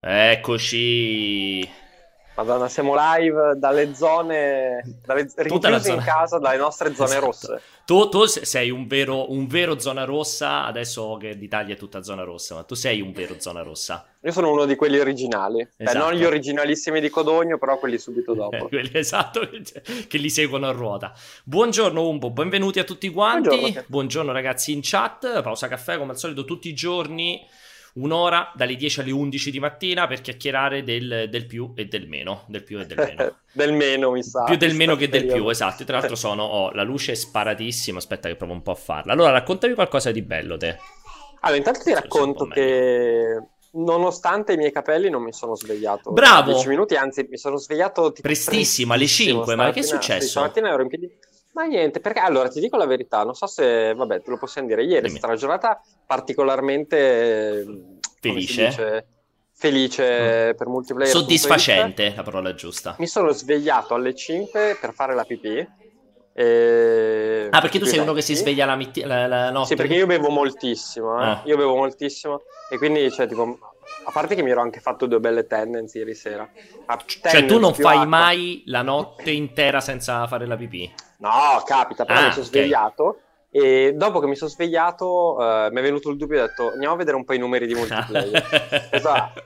Eccoci. Madonna, siamo live dalle zone, dalle, rinchiusi in casa, dalle nostre zone esatto. rosse. Tu, tu, sei un vero, un vero, zona rossa, adesso che l'Italia è tutta zona rossa, ma tu sei un vero zona rossa. Io sono uno di quelli originali, esatto. Beh, non gli originalissimi di Codogno, però quelli subito dopo. quelli, esatto, che li seguono a ruota. Buongiorno Umbo, benvenuti a tutti quanti. Buongiorno, Buongiorno ragazzi in chat, pausa caffè come al solito tutti i giorni un'ora dalle 10 alle 11 di mattina per chiacchierare del, del più e del meno. Del più e del meno. del meno, mi sa. Più del meno che del più, esatto. Tra l'altro sono, oh, la luce è sparatissima, aspetta che provo un po' a farla. Allora, raccontami qualcosa di bello, te. Allora, intanto ti racconto che nonostante i miei capelli non mi sono svegliato bravo 10 minuti anzi mi sono svegliato tipo prestissimo alle 5 ma che è successo? Sì, stamattina ero in piedi ma niente, perché allora ti dico la verità, non so se, vabbè, te lo possiamo dire, ieri è stata una giornata particolarmente felice, felice mm. per multiplayer. Soddisfacente, la parola giusta. Mi sono svegliato alle 5 per fare la pipì. E... Ah, perché tu sei uno che si sveglia la, mit- la, la notte? Sì, perché io bevo moltissimo, eh? ah. io bevo moltissimo e quindi, cioè, tipo, a parte che mi ero anche fatto due belle tendenze ieri sera. cioè, tu non fai acqua. mai la notte intera senza fare la pipì? No, capita, però ah, mi sono okay. svegliato. E dopo che mi sono svegliato, uh, mi è venuto il dubbio e ho detto: Andiamo a vedere un po' i numeri di multiplayer. esatto.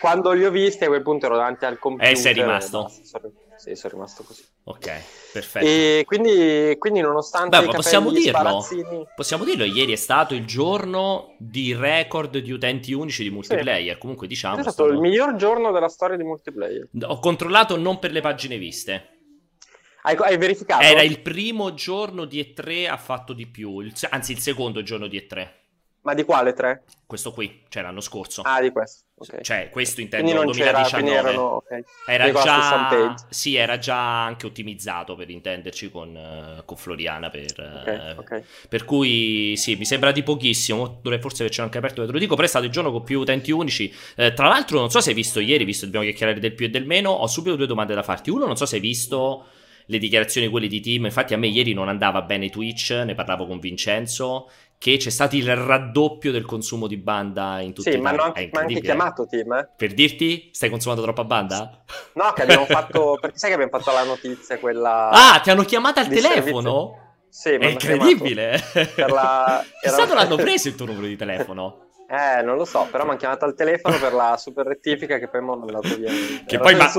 Quando li ho visti, a quel punto ero davanti al computer. E sei rimasto? Sono, sì, sono rimasto così. Ok, perfetto. E quindi, quindi nonostante. Beh, possiamo dirlo. Sparazzini... Possiamo dirlo: ieri è stato il giorno di record di utenti unici di multiplayer. Sì. Comunque, diciamo. È stato, stato il miglior giorno della storia di multiplayer. Ho controllato non per le pagine viste. Hai, hai, verificato? Era il primo giorno di E3 ha fatto di più, il, anzi il secondo giorno di E3. Ma di quale 3? Questo qui, cioè l'anno scorso. Ah, di questo. Okay. Cioè, questo intendo quindi 2019. Erano, okay. Era già Sì, era già anche ottimizzato per intenderci con, uh, con Floriana per, uh, per cui sì, mi sembra di pochissimo, dovrei forse avercelo anche aperto, te lo dico, però è stato il giorno con più utenti unici. Uh, tra l'altro, non so se hai visto ieri, visto che dobbiamo chiacchierare del più e del meno, ho subito due domande da farti. Uno, non so se hai visto le dichiarazioni quelle di team. Infatti a me ieri non andava bene Twitch, ne parlavo con Vincenzo, che c'è stato il raddoppio del consumo di banda in tutti sì, i ma, non, ma anche chiamato team. Eh? Per dirti, stai consumando troppa banda? No, che abbiamo fatto, perché sai che abbiamo fatto la notizia quella... Ah, ti hanno chiamato al telefono? Servizio. Sì, è incredibile. La... Chissà dove l'hanno preso il tuo numero di telefono. Eh, non lo so, però mi hanno chiamato al telefono per la super rettifica che poi mi hanno mandato via. Che poi ma...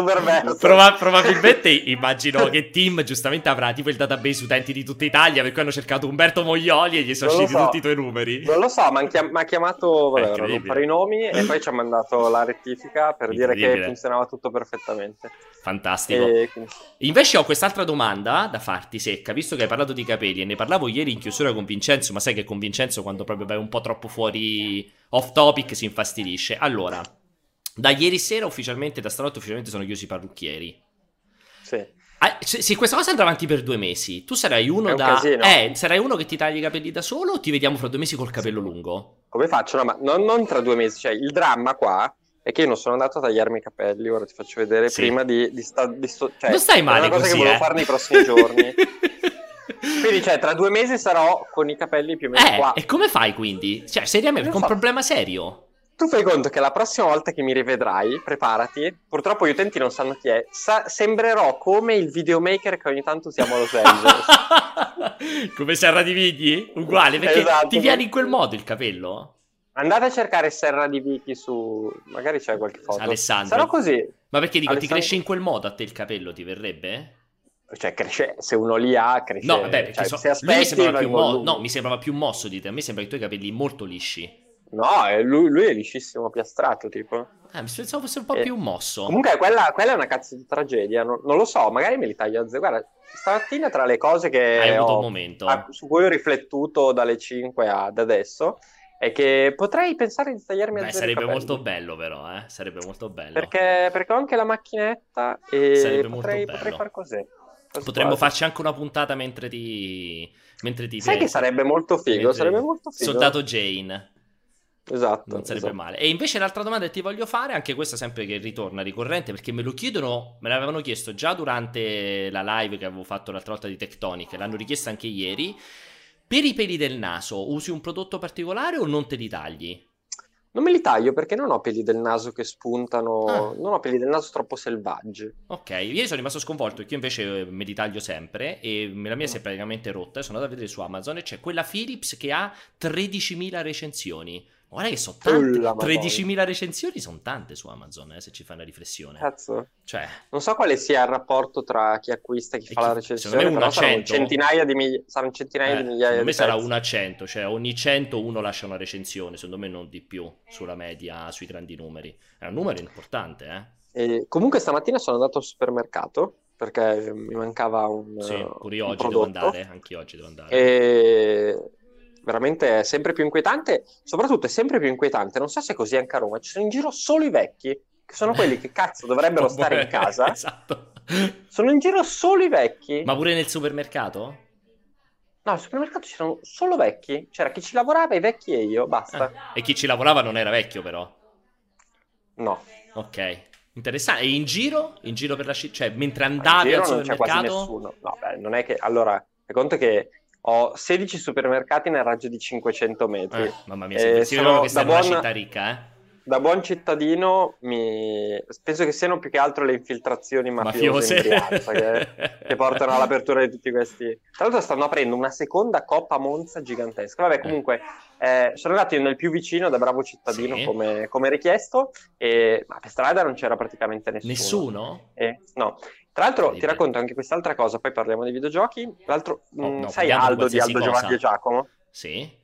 Prova- probabilmente immagino che Tim giustamente avrà tipo il database utenti di tutta Italia per cui hanno cercato Umberto Moglioli e gli sono usciti so. tutti i tuoi numeri. Non lo so, mi chiam- ha chiamato, vabbè, non fare i nomi e poi ci ha mandato la rettifica per dire che funzionava tutto perfettamente. Fantastico. E... Invece ho quest'altra domanda da farti, secca, visto che hai parlato di capelli e ne parlavo ieri in chiusura con Vincenzo, ma sai che con Vincenzo quando proprio vai un po' troppo fuori off topic si infastidisce. Allora, da ieri sera ufficialmente, da stanotte ufficialmente sono chiusi i parrucchieri. Sì. Ah, se, questa cosa andrà avanti per due mesi, tu sarai uno un da. Eh, sarai uno che ti tagli i capelli da solo o ti vediamo fra due mesi col capello lungo? Come faccio? No, ma non, non tra due mesi. Cioè, il dramma qua è che io non sono andato a tagliarmi i capelli, ora ti faccio vedere sì. prima di, di, sta, di sto, cioè, non stai male è una cosa così, che volevo eh? fare nei prossimi giorni. quindi, cioè, tra due mesi sarò con i capelli più o meno eh, qua. E come fai quindi? Cioè, seriamente, con so. un problema serio? Tu fai conto che la prossima volta che mi rivedrai, preparati, purtroppo gli utenti non sanno chi è, sa- sembrerò come il videomaker che ogni tanto usiamo a Los Angeles. come Serra di Vigli? Uguale, perché esatto, ti viene in quel modo il capello? Andate a cercare Serra di Vicky su... magari c'è qualche foto. Alessandro. Sarà così. Ma perché dico, Alessandro... ti cresce in quel modo a te il capello, ti verrebbe? Cioè, cresce, se uno li ha, cresce. No, vabbè, cioè, so... se aspetti, mi più mo... no, mi sembrava più mosso di te. A me sembra che i tuoi capelli molto lisci. No, lui, lui è liscissimo, piastrato, tipo. Eh, mi pensavo fosse un po' e... più mosso. Comunque, quella, quella, è una cazzo di tragedia. Non, non, lo so, magari me li taglio a zero. Guarda, stamattina tra le cose che Hai ho, avuto un momento. su cui ho riflettuto dalle 5 ad adesso è che potrei pensare di tagliarmi Beh, a zero sarebbe molto bello però, eh? Sarebbe molto bello. Perché, perché ho anche la macchinetta e sarebbe potrei, potrei far così. Potremmo farci anche una puntata mentre ti... Mentre ti Sai che sarebbe molto figo, mentre... sarebbe molto figo. Soldato Jane. Esatto. Non sarebbe esatto. male. E invece l'altra domanda che ti voglio fare, anche questa sempre che ritorna ricorrente, perché me lo chiedono, me l'avevano chiesto già durante la live che avevo fatto l'altra volta di Tectonic, l'hanno richiesta anche ieri. Per i peli del naso usi un prodotto particolare o non te li tagli? Non me li taglio perché non ho peli del naso che spuntano, ah. non ho peli del naso troppo selvaggi. Ok, io sono rimasto sconvolto io invece eh, me li taglio sempre e la mia si è mm. praticamente rotta. Sono andato a vedere su Amazon e c'è quella Philips che ha 13.000 recensioni. Guarda che sono tante. 13.000 recensioni sono tante su Amazon, eh, se ci fai una riflessione. Cazzo. Cioè... Non so quale sia il rapporto tra chi acquista e chi e fa chi... la recensione, però saranno centinaia di, miglia... saranno centinaia eh, di migliaia di me sarà 1 a 100, cioè ogni 100 uno lascia una recensione, secondo me non di più, sulla media, sui grandi numeri. È un numero importante, eh. E comunque stamattina sono andato al supermercato perché mi mancava un Sì, pure io oggi devo andare, anche oggi devo andare. E veramente è sempre più inquietante, soprattutto è sempre più inquietante, non so se è così anche a Roma, ci sono in giro solo i vecchi, che sono quelli che cazzo dovrebbero stare in casa. esatto. Sono in giro solo i vecchi. Ma pure nel supermercato? No, al supermercato c'erano solo vecchi, c'era chi ci lavorava, i vecchi e io, basta. Ah, e chi ci lavorava non era vecchio però? No. Ok. Interessante. E in giro? In giro per la città? Cioè, mentre andavi al supermercato? Non c'è quasi nessuno. No, beh, non è che... Allora, conto che ho 16 supermercati nel raggio di 500 metri. Eh, mamma mia, eh, sono che sei buon, una città ricca, eh? Da buon cittadino mi... penso che siano più che altro le infiltrazioni mafiose, mafiose. Piazza, che, che, portano all'apertura di tutti questi... Tra l'altro stanno aprendo una seconda Coppa Monza gigantesca. Vabbè, comunque, eh, sono andato nel più vicino da bravo cittadino sì. come, come, richiesto, e... ma per strada non c'era praticamente nessuno. Nessuno? Eh, no. Tra l'altro ti racconto anche quest'altra cosa, poi parliamo di videogiochi. Tra l'altro, oh, no, sai Aldo di Aldo cosa. Giovanni e Giacomo? Sì.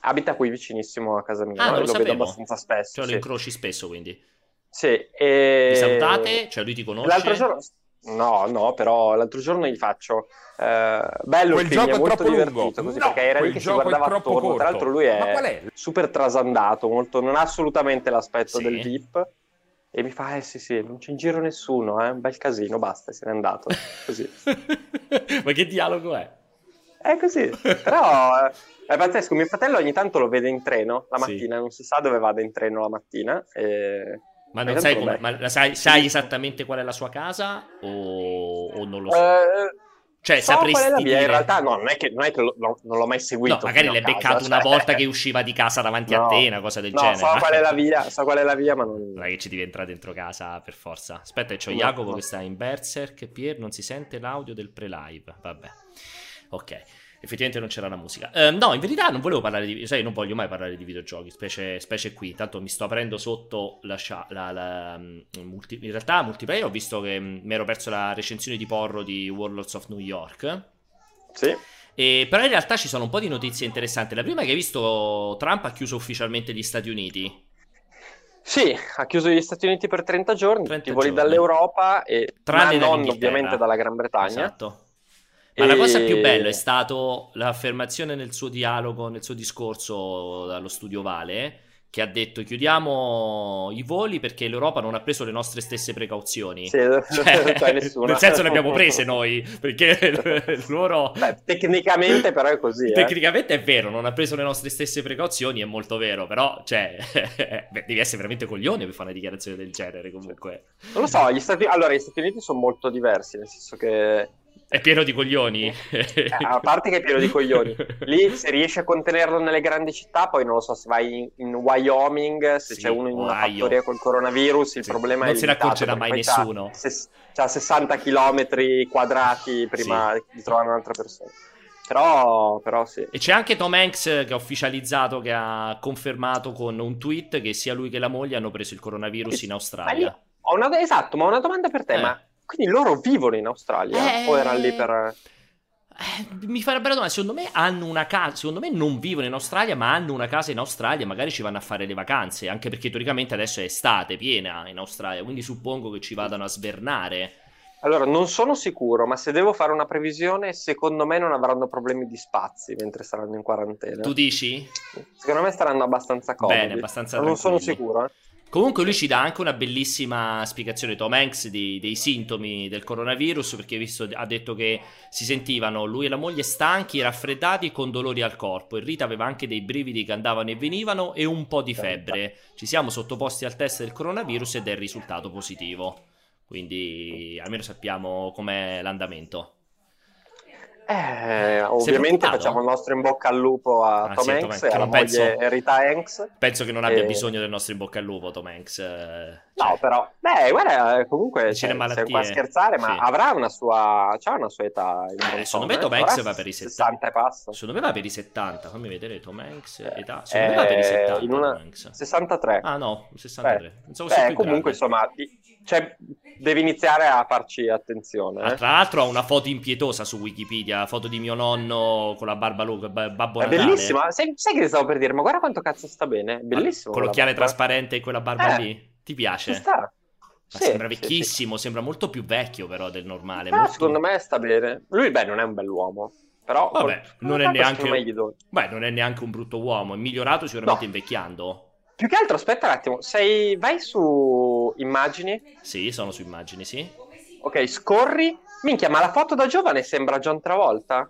Abita qui vicinissimo a casa mia, ah, lo, lo vedo abbastanza spesso. Cioè sì. lo incroci spesso quindi? Sì. E... Vi salutate? Cioè lui ti conosce? L'altro giorno... No, no, però l'altro giorno gli faccio eh, bello quel il film, è molto divertito così, no, perché era lì che si guardava attorno. Corto. Tra l'altro lui è, è, super trasandato, molto, non ha assolutamente l'aspetto sì. del VIP e mi fa, eh sì sì, non c'è in giro nessuno, è eh? un bel casino, basta, se n'è andato. Così. Ma che dialogo è? È così, però eh, è pazzesco. Mio fratello ogni tanto lo vede in treno la mattina, sì. non si sa dove vada in treno la mattina. E... Ma, non sai, come, ma sai, sai, esattamente qual è la sua casa o, o non lo so? Eh, cioè, so sapresti mia, in realtà no, non è che, non è che lo, lo, non l'ho mai seguito. No, magari l'hai beccato cioè... una volta che usciva di casa davanti no, a te, una cosa del no, genere. so qual è la via, so qual è la via, ma non... Non è che ci devi entrare dentro casa per forza. Aspetta, c'ho no, Jacopo che sta in Berserk, Pier, non si sente l'audio del pre-live, vabbè. Ok effettivamente non c'era la musica. Uh, no, in verità non volevo parlare di... Sai, non voglio mai parlare di videogiochi, specie, specie qui. Tanto mi sto aprendo sotto la... la, la um, multi, in realtà, multiplayer ho visto che um, mi ero perso la recensione di Porro di Warlords of New York. Sì. E, però in realtà ci sono un po' di notizie interessanti. La prima è che hai visto Trump ha chiuso ufficialmente gli Stati Uniti. Sì, ha chiuso gli Stati Uniti per 30 giorni, 30 voli dall'Europa e Tranne non ovviamente dalla Gran Bretagna. Esatto. Ma e... la cosa più bella è stato l'affermazione nel suo dialogo, nel suo discorso dallo studio Vale, che ha detto chiudiamo i voli perché l'Europa non ha preso le nostre stesse precauzioni. Sì, cioè, nel senso le abbiamo prese noi, perché loro... Beh, tecnicamente però è così. Eh. Tecnicamente è vero, non ha preso le nostre stesse precauzioni, è molto vero, però cioè, beh, devi essere veramente coglione per fare una dichiarazione del genere comunque. Non lo so, gli Stati... allora gli Stati Uniti sono molto diversi, nel senso che è pieno di coglioni. Eh, a parte che è pieno di coglioni. Lì se riesci a contenerlo nelle grandi città, poi non lo so, se vai in, in Wyoming, se sì, c'è uno in una Ohio. fattoria col coronavirus, il sì. problema non è Non se ne accorgerà mai nessuno. C'ha, 60 km quadrati prima sì. di trovare un'altra persona. Però, però, sì. E c'è anche Tom Hanks che ha ufficializzato, che ha confermato con un tweet che sia lui che la moglie hanno preso il coronavirus in Australia. Ma una, esatto, ma ho una domanda per te, eh. ma quindi loro vivono in Australia eh... o erano lì per... Eh, mi farebbe la domanda, secondo me hanno una casa, secondo me non vivono in Australia, ma hanno una casa in Australia, magari ci vanno a fare le vacanze, anche perché teoricamente adesso è estate piena in Australia, quindi suppongo che ci vadano a svernare. Allora, non sono sicuro, ma se devo fare una previsione, secondo me non avranno problemi di spazi mentre saranno in quarantena. Tu dici? Secondo me staranno abbastanza comodi. Bene, abbastanza Non sono sicuro, eh. Comunque lui ci dà anche una bellissima spiegazione, Tom Hanks, di, dei sintomi del coronavirus, perché visto, ha detto che si sentivano lui e la moglie stanchi, raffreddati e con dolori al corpo. E Rita aveva anche dei brividi che andavano e venivano e un po' di febbre. Ci siamo sottoposti al test del coronavirus ed è risultato positivo. Quindi almeno sappiamo com'è l'andamento. Eh, ovviamente facciamo il nostro in bocca al lupo a ah, Tom sì, Hanks e alla penso... moglie Rita Hanks. Penso che non abbia e... bisogno del nostro in bocca al lupo Tom Hanks. Eh, cioè... No, però, beh, guarda, comunque cioè, se qua a scherzare, ma sì. avrà una sua, c'ha una sua età. Eh, secondo me Tom Hanks va per i 70. 60 Secondo me va per i 70. Fammi vedere Tom Hanks eh, età. Secondo me va per i 70. In una... 63. Ah no, 63. Beh, beh comunque insomma, cioè, devi iniziare a farci attenzione. Eh? Tra l'altro ha una foto impietosa su Wikipedia, foto di mio nonno con la barba lunga, babbo È bellissima, sai, sai, che stavo per dire? Ma guarda quanto cazzo sta bene, bellissimo. Con l'occhiale trasparente e quella barba eh, lì, ti piace? sta. Sì, sembra vecchissimo, sì, sì. sembra molto più vecchio però del normale. Però molto... secondo me sta bene. Lui, beh, non è un bell'uomo. Però Vabbè, non è, neanche... Beh, non è neanche un brutto uomo, è migliorato sicuramente no. invecchiando. Più che altro, aspetta un attimo, sei... vai su immagini? Sì, sono su immagini, sì. Ok, scorri. Minchia, ma la foto da giovane sembra John Travolta?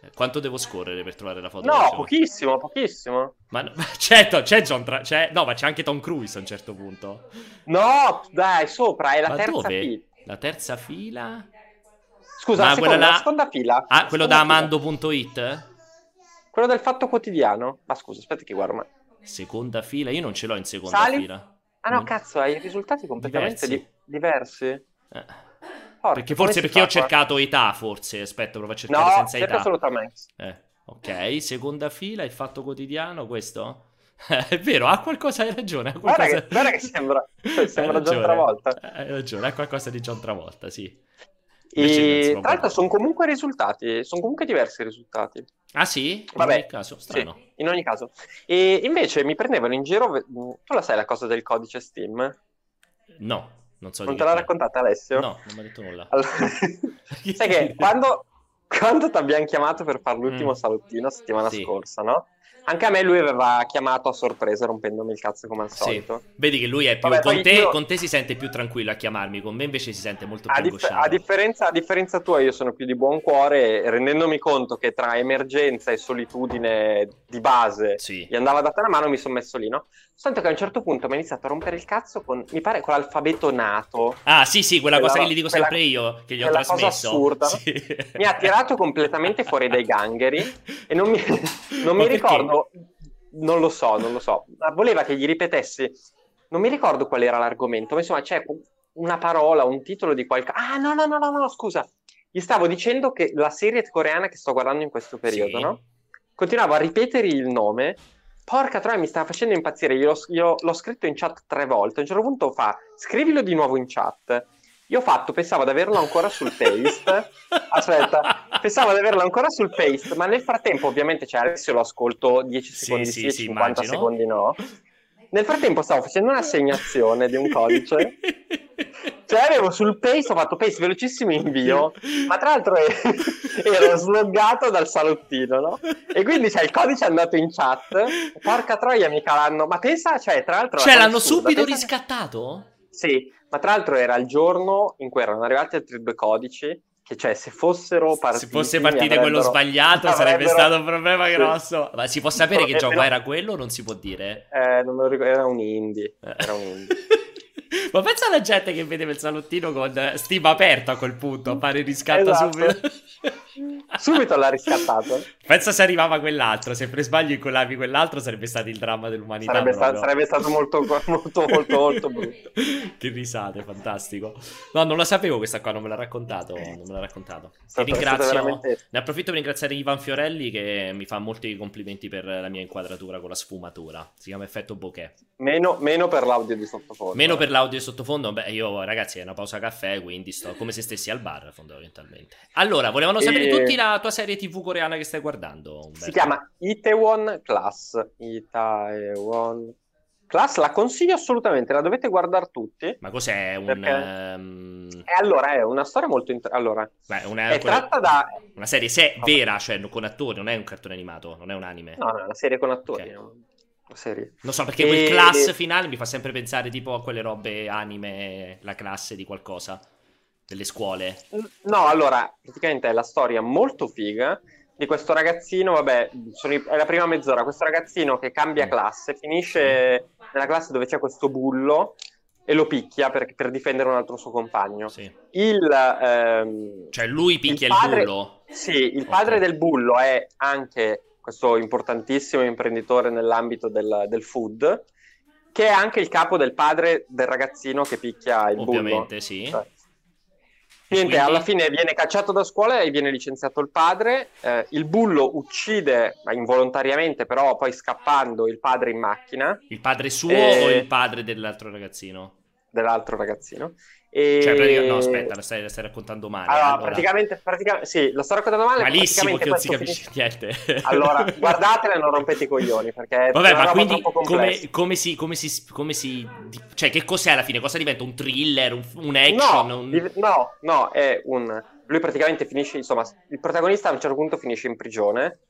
Eh, quanto devo scorrere per trovare la foto? No, pochissimo, pochissimo. Ma certo, c'è John Tra... c'è... No, ma c'è anche Tom Cruise a un certo punto. No, dai, sopra, è la ma terza dove? fila. La terza fila? Scusa, la, seconda, la... la seconda fila. Ah, quello da amando.it? Quello del fatto quotidiano. Ma scusa, aspetta che guardo. Ma... Seconda fila? Io non ce l'ho in seconda Sali? fila. Ah no, mm. cazzo, hai risultati completamente diversi. Di- diversi. Eh. Porca, perché forse perché ho cercato età, forse. Aspetta, provo a cercare no, senza età. assolutamente. Eh, ok, seconda fila, il fatto quotidiano, questo? è vero, ha qualcosa, hai ragione. Ha qualcosa... Guarda, che, guarda che sembra, sembra John Travolta. Hai ragione, ha qualcosa di John Travolta, sì. E tra l'altro sono comunque risultati, sono comunque diversi i risultati. Ah sì? In Vabbè, ogni caso, strano. Sì, in ogni caso. E invece mi prendevano in giro, tu la sai la cosa del codice Steam? No, non so. Non te l'ha raccontata Alessio? No, non mi ha detto nulla. Allora... sai che quando, quando ti abbiamo chiamato per fare l'ultimo mm. salottino settimana sì. scorsa, no? Anche a me lui aveva chiamato a sorpresa rompendomi il cazzo come al solito. Sì. Vedi che lui è più... Vabbè, con, te, io... con, te, si sente più tranquillo a chiamarmi, con me invece si sente molto più a dif- a, differenza, a differenza tua io sono più di buon cuore rendendomi conto che tra emergenza e solitudine di base sì. gli andava data una mano mi sono messo lì, no? Soltanto che a un certo punto mi ha iniziato a rompere il cazzo con, mi pare, con l'alfabeto nato. Ah sì sì, quella, quella cosa che gli dico quella, sempre io, che gli ho trasmesso. cosa assurda. Sì. Mi ha tirato completamente fuori dai gangheri e non mi, non mi ricordo non lo so, non lo so. Ma voleva che gli ripetessi. Non mi ricordo qual era l'argomento, ma insomma c'è una parola, un titolo di qualcosa. Ah, no, no, no, no, no, scusa. Gli stavo dicendo che la serie coreana che sto guardando in questo periodo, sì. no? Continuavo a ripetere il nome. Porca troia, mi stava facendo impazzire. Io l'ho, l'ho scritto in chat tre volte. A un certo punto fa, scrivilo di nuovo in chat. Io ho fatto, pensavo di averlo ancora sul paste. Aspetta, pensavo di averlo ancora sul paste, ma nel frattempo, ovviamente, cioè adesso lo ascolto 10 secondi sì, sì, sì 50 immagino. secondi no. Nel frattempo stavo facendo un'assegnazione di un codice. Cioè avevo sul paste, ho fatto paste velocissimo invio, ma tra l'altro ero sloggato dal salottino, no? E quindi cioè, il codice è andato in chat, porca troia mica l'hanno... Ma pensa, cioè tra l'altro... Cioè l'hanno subito pensa... riscattato? Sì, ma tra l'altro era il giorno in cui erano arrivati altri due codici che cioè se fossero partiti se fosse partito quello sbagliato sarebbe stato un problema grosso. Ma si può sapere che gioco era quello o non si può dire? Eh, non me lo ricordo, era un indie era un indie Ma pensa alla gente che vedeva il salottino con Steam aperto a quel punto, fare riscatto esatto. subito. subito l'ha riscattato. Pensa se arrivava quell'altro, se per sbaglio incollavi quell'altro sarebbe stato il dramma dell'umanità. Sarebbe, sta- sarebbe stato molto, molto, molto, molto brutto. che risate, fantastico. No, non la sapevo questa qua, non me l'ha raccontato. Non me l'ha raccontato. Ti ringrazio. Veramente... Ne approfitto per ringraziare Ivan Fiorelli che mi fa molti complimenti per la mia inquadratura con la sfumatura. Si chiama effetto bokeh. Meno, meno per l'audio di sottofondo. Meno per l'audio di sottofondo. Beh, io ragazzi è una pausa caffè, quindi sto come se stessi al bar fondamentalmente. Allora, volevano sapere e... tutti la tua serie TV coreana che stai guardando. Umberto. Si chiama Itaewon Class. Itaewon Class la consiglio assolutamente, la dovete guardare tutti. Ma cos'è un... Perché... Um... Eh, allora, è una storia molto... Inter... Allora, Beh, una, è quella... tratta da... Una serie se... vera, cioè con attori, non è un cartone animato, non è un anime. No, no, è una serie con attori. Okay. No? Serie. Non so, perché e... quel class finale mi fa sempre pensare tipo a quelle robe anime, la classe di qualcosa, delle scuole. No, allora, praticamente è la storia molto figa di questo ragazzino, vabbè, è la prima mezz'ora, questo ragazzino che cambia mm. classe, finisce nella classe dove c'è questo bullo e lo picchia per, per, difendere un altro suo compagno. Sì. Il, ehm, cioè lui picchia il, padre, il bullo? Sì, il padre okay. del bullo è anche questo importantissimo imprenditore nell'ambito del, del, food, che è anche il capo del padre del ragazzino che picchia il Ovviamente, bullo. Ovviamente, sì. Cioè, Niente, Quindi... alla fine viene cacciato da scuola e viene licenziato il padre. Eh, il bullo uccide involontariamente, però poi scappando il padre in macchina. Il padre suo e... o il padre dell'altro ragazzino? Dell'altro ragazzino. E... Cioè, praticamente, no, aspetta, la stai, la stai raccontando male. Allora, allora. Praticamente, praticamente, sì, la sto raccontando male. Malissimo che non si capisce niente. allora, guardatela e non rompete i coglioni, perché Vabbè, ma quindi come, come, si, come, si, come si... Cioè, che cos'è alla fine? Cosa diventa? Un thriller? Un, un action? No, un... no, no, è un... Lui praticamente finisce, insomma, il protagonista a un certo punto finisce in prigione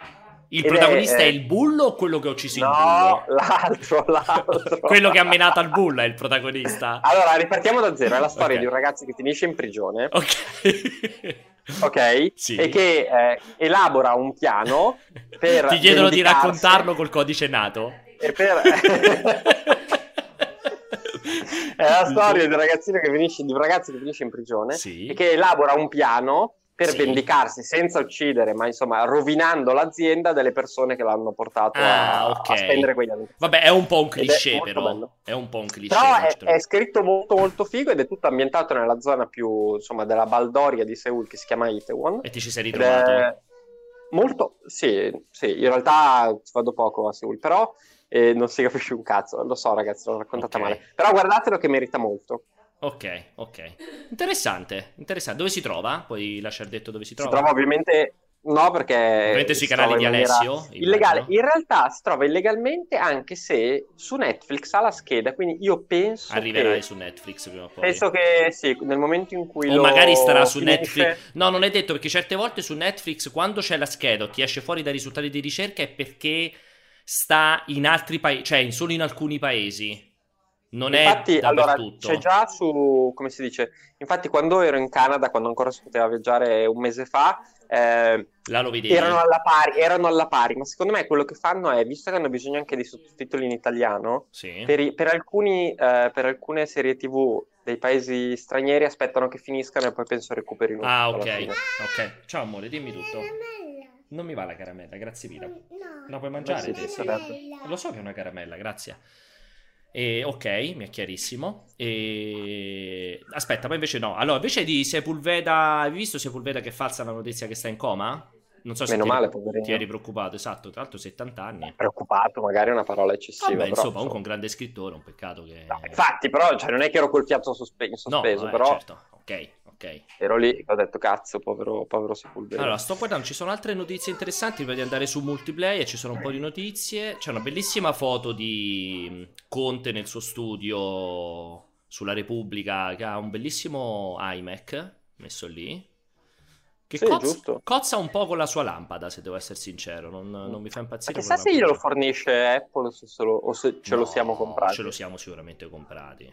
il protagonista è, è, il bullo o quello che ha ucciso no, il bullo? No, l'altro, l'altro. quello che ha menato al bullo è il protagonista. Allora, ripartiamo da zero. È la storia okay. di un ragazzo che finisce in prigione. Ok. ok? Sì. E che eh, elabora un piano per. Ti chiedono di raccontarlo col codice nato. E per. è la storia di un ragazzino che finisce, di un ragazzo che finisce in prigione sì. e che elabora un piano per sì. vendicarsi senza uccidere, ma insomma rovinando l'azienda delle persone che l'hanno portato ah, a, okay. a, spendere quegli anni. Vabbè, è un po' un cliché, è però. Bello. È un po' un cliché. Però è, è, scritto molto molto figo ed è tutto ambientato nella zona più, insomma, della Baldoria di Seoul che si chiama Itaewon. E ti ci sei ritrovato? Molto, sì, sì, in realtà ci vado poco a Seoul, però eh, non si capisce un cazzo. Lo so, ragazzi, l'ho raccontata okay. male. Però guardatelo che merita molto. Ok, ok. Interessante, interessante. Dove si trova? Puoi lasciare detto dove si trova? Si trova ovviamente... No, perché... Ovviamente sui canali di Alessio. Illegale. In realtà si trova illegalmente anche se su Netflix ha la scheda, quindi io penso Arriverai che... su Netflix prima o poi. Penso che sì, nel momento in cui O lo... magari starà su finisce... Netflix. No, non è detto, perché certe volte su Netflix, quando c'è la scheda o ti esce fuori dai risultati di ricerca, è perché sta in altri paesi, cioè solo in alcuni paesi non infatti, è dappertutto. Allora, c'è già su, come si dice, infatti quando ero in Canada, quando ancora si poteva viaggiare un mese fa, eh, erano, alla pari, erano alla pari, ma secondo me quello che fanno è, visto che hanno bisogno anche di sottotitoli in italiano, sì. per, per, alcuni, eh, per alcune serie tv dei paesi stranieri aspettano che finiscano e poi penso recuperino. Ah, ok, ok. Ciao amore, dimmi tutto. Non mi va la caramella, grazie mille. No, no puoi mangiare? Sì, sì. Lo so che è una caramella, grazie. E, ok, mi è chiarissimo. E... Aspetta, poi invece no. Allora, invece di Sepulveda, hai visto Sepulveda che falsa la notizia che sta in coma? Non so se Meno ti, male, eri, ti eri preoccupato, esatto. Tra l'altro 70 anni. Preoccupato, magari è una parola eccessiva. Vabbè, però, insomma, comunque un grande scrittore, un peccato che... No, infatti, però, cioè, non è che ero col fiato sospe- in sospeso, no, vabbè, però... certo, ok. Ok. Ero lì e ho detto cazzo, povero, povero Sepulveda. Allora, sto guardando, ci sono altre notizie interessanti prima di andare su multiplayer, ci sono un po' di notizie. C'è una bellissima foto di mm, Conte nel suo studio sulla Repubblica che ha un bellissimo iMac messo lì. Che sì, cozza, cozza, un po' con la sua lampada, se devo essere sincero. Non, non mi fa impazzire. Ma chissà se glielo fornisce Apple o se, lo, o se ce no, lo siamo comprati. Ce lo siamo sicuramente comprati.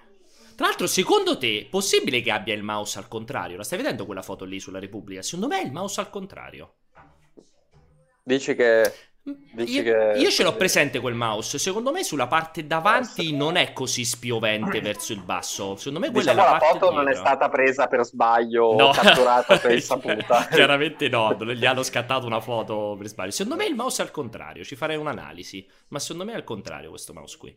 Tra l'altro, secondo te, possibile che abbia il mouse al contrario? La stai vedendo quella foto lì sulla Repubblica? Secondo me è il mouse al contrario. Dici che... Dici io, che... io ce l'ho presente quel mouse. Secondo me sulla parte davanti non è così spiovente verso il basso. Secondo me quella diciamo è la, la foto non è stata presa per sbaglio no. o catturata per insaputa. Chiaramente no, gli hanno scattato una foto per sbaglio. Secondo me il mouse è al contrario. Ci farei un'analisi. Ma secondo me è al contrario questo mouse qui.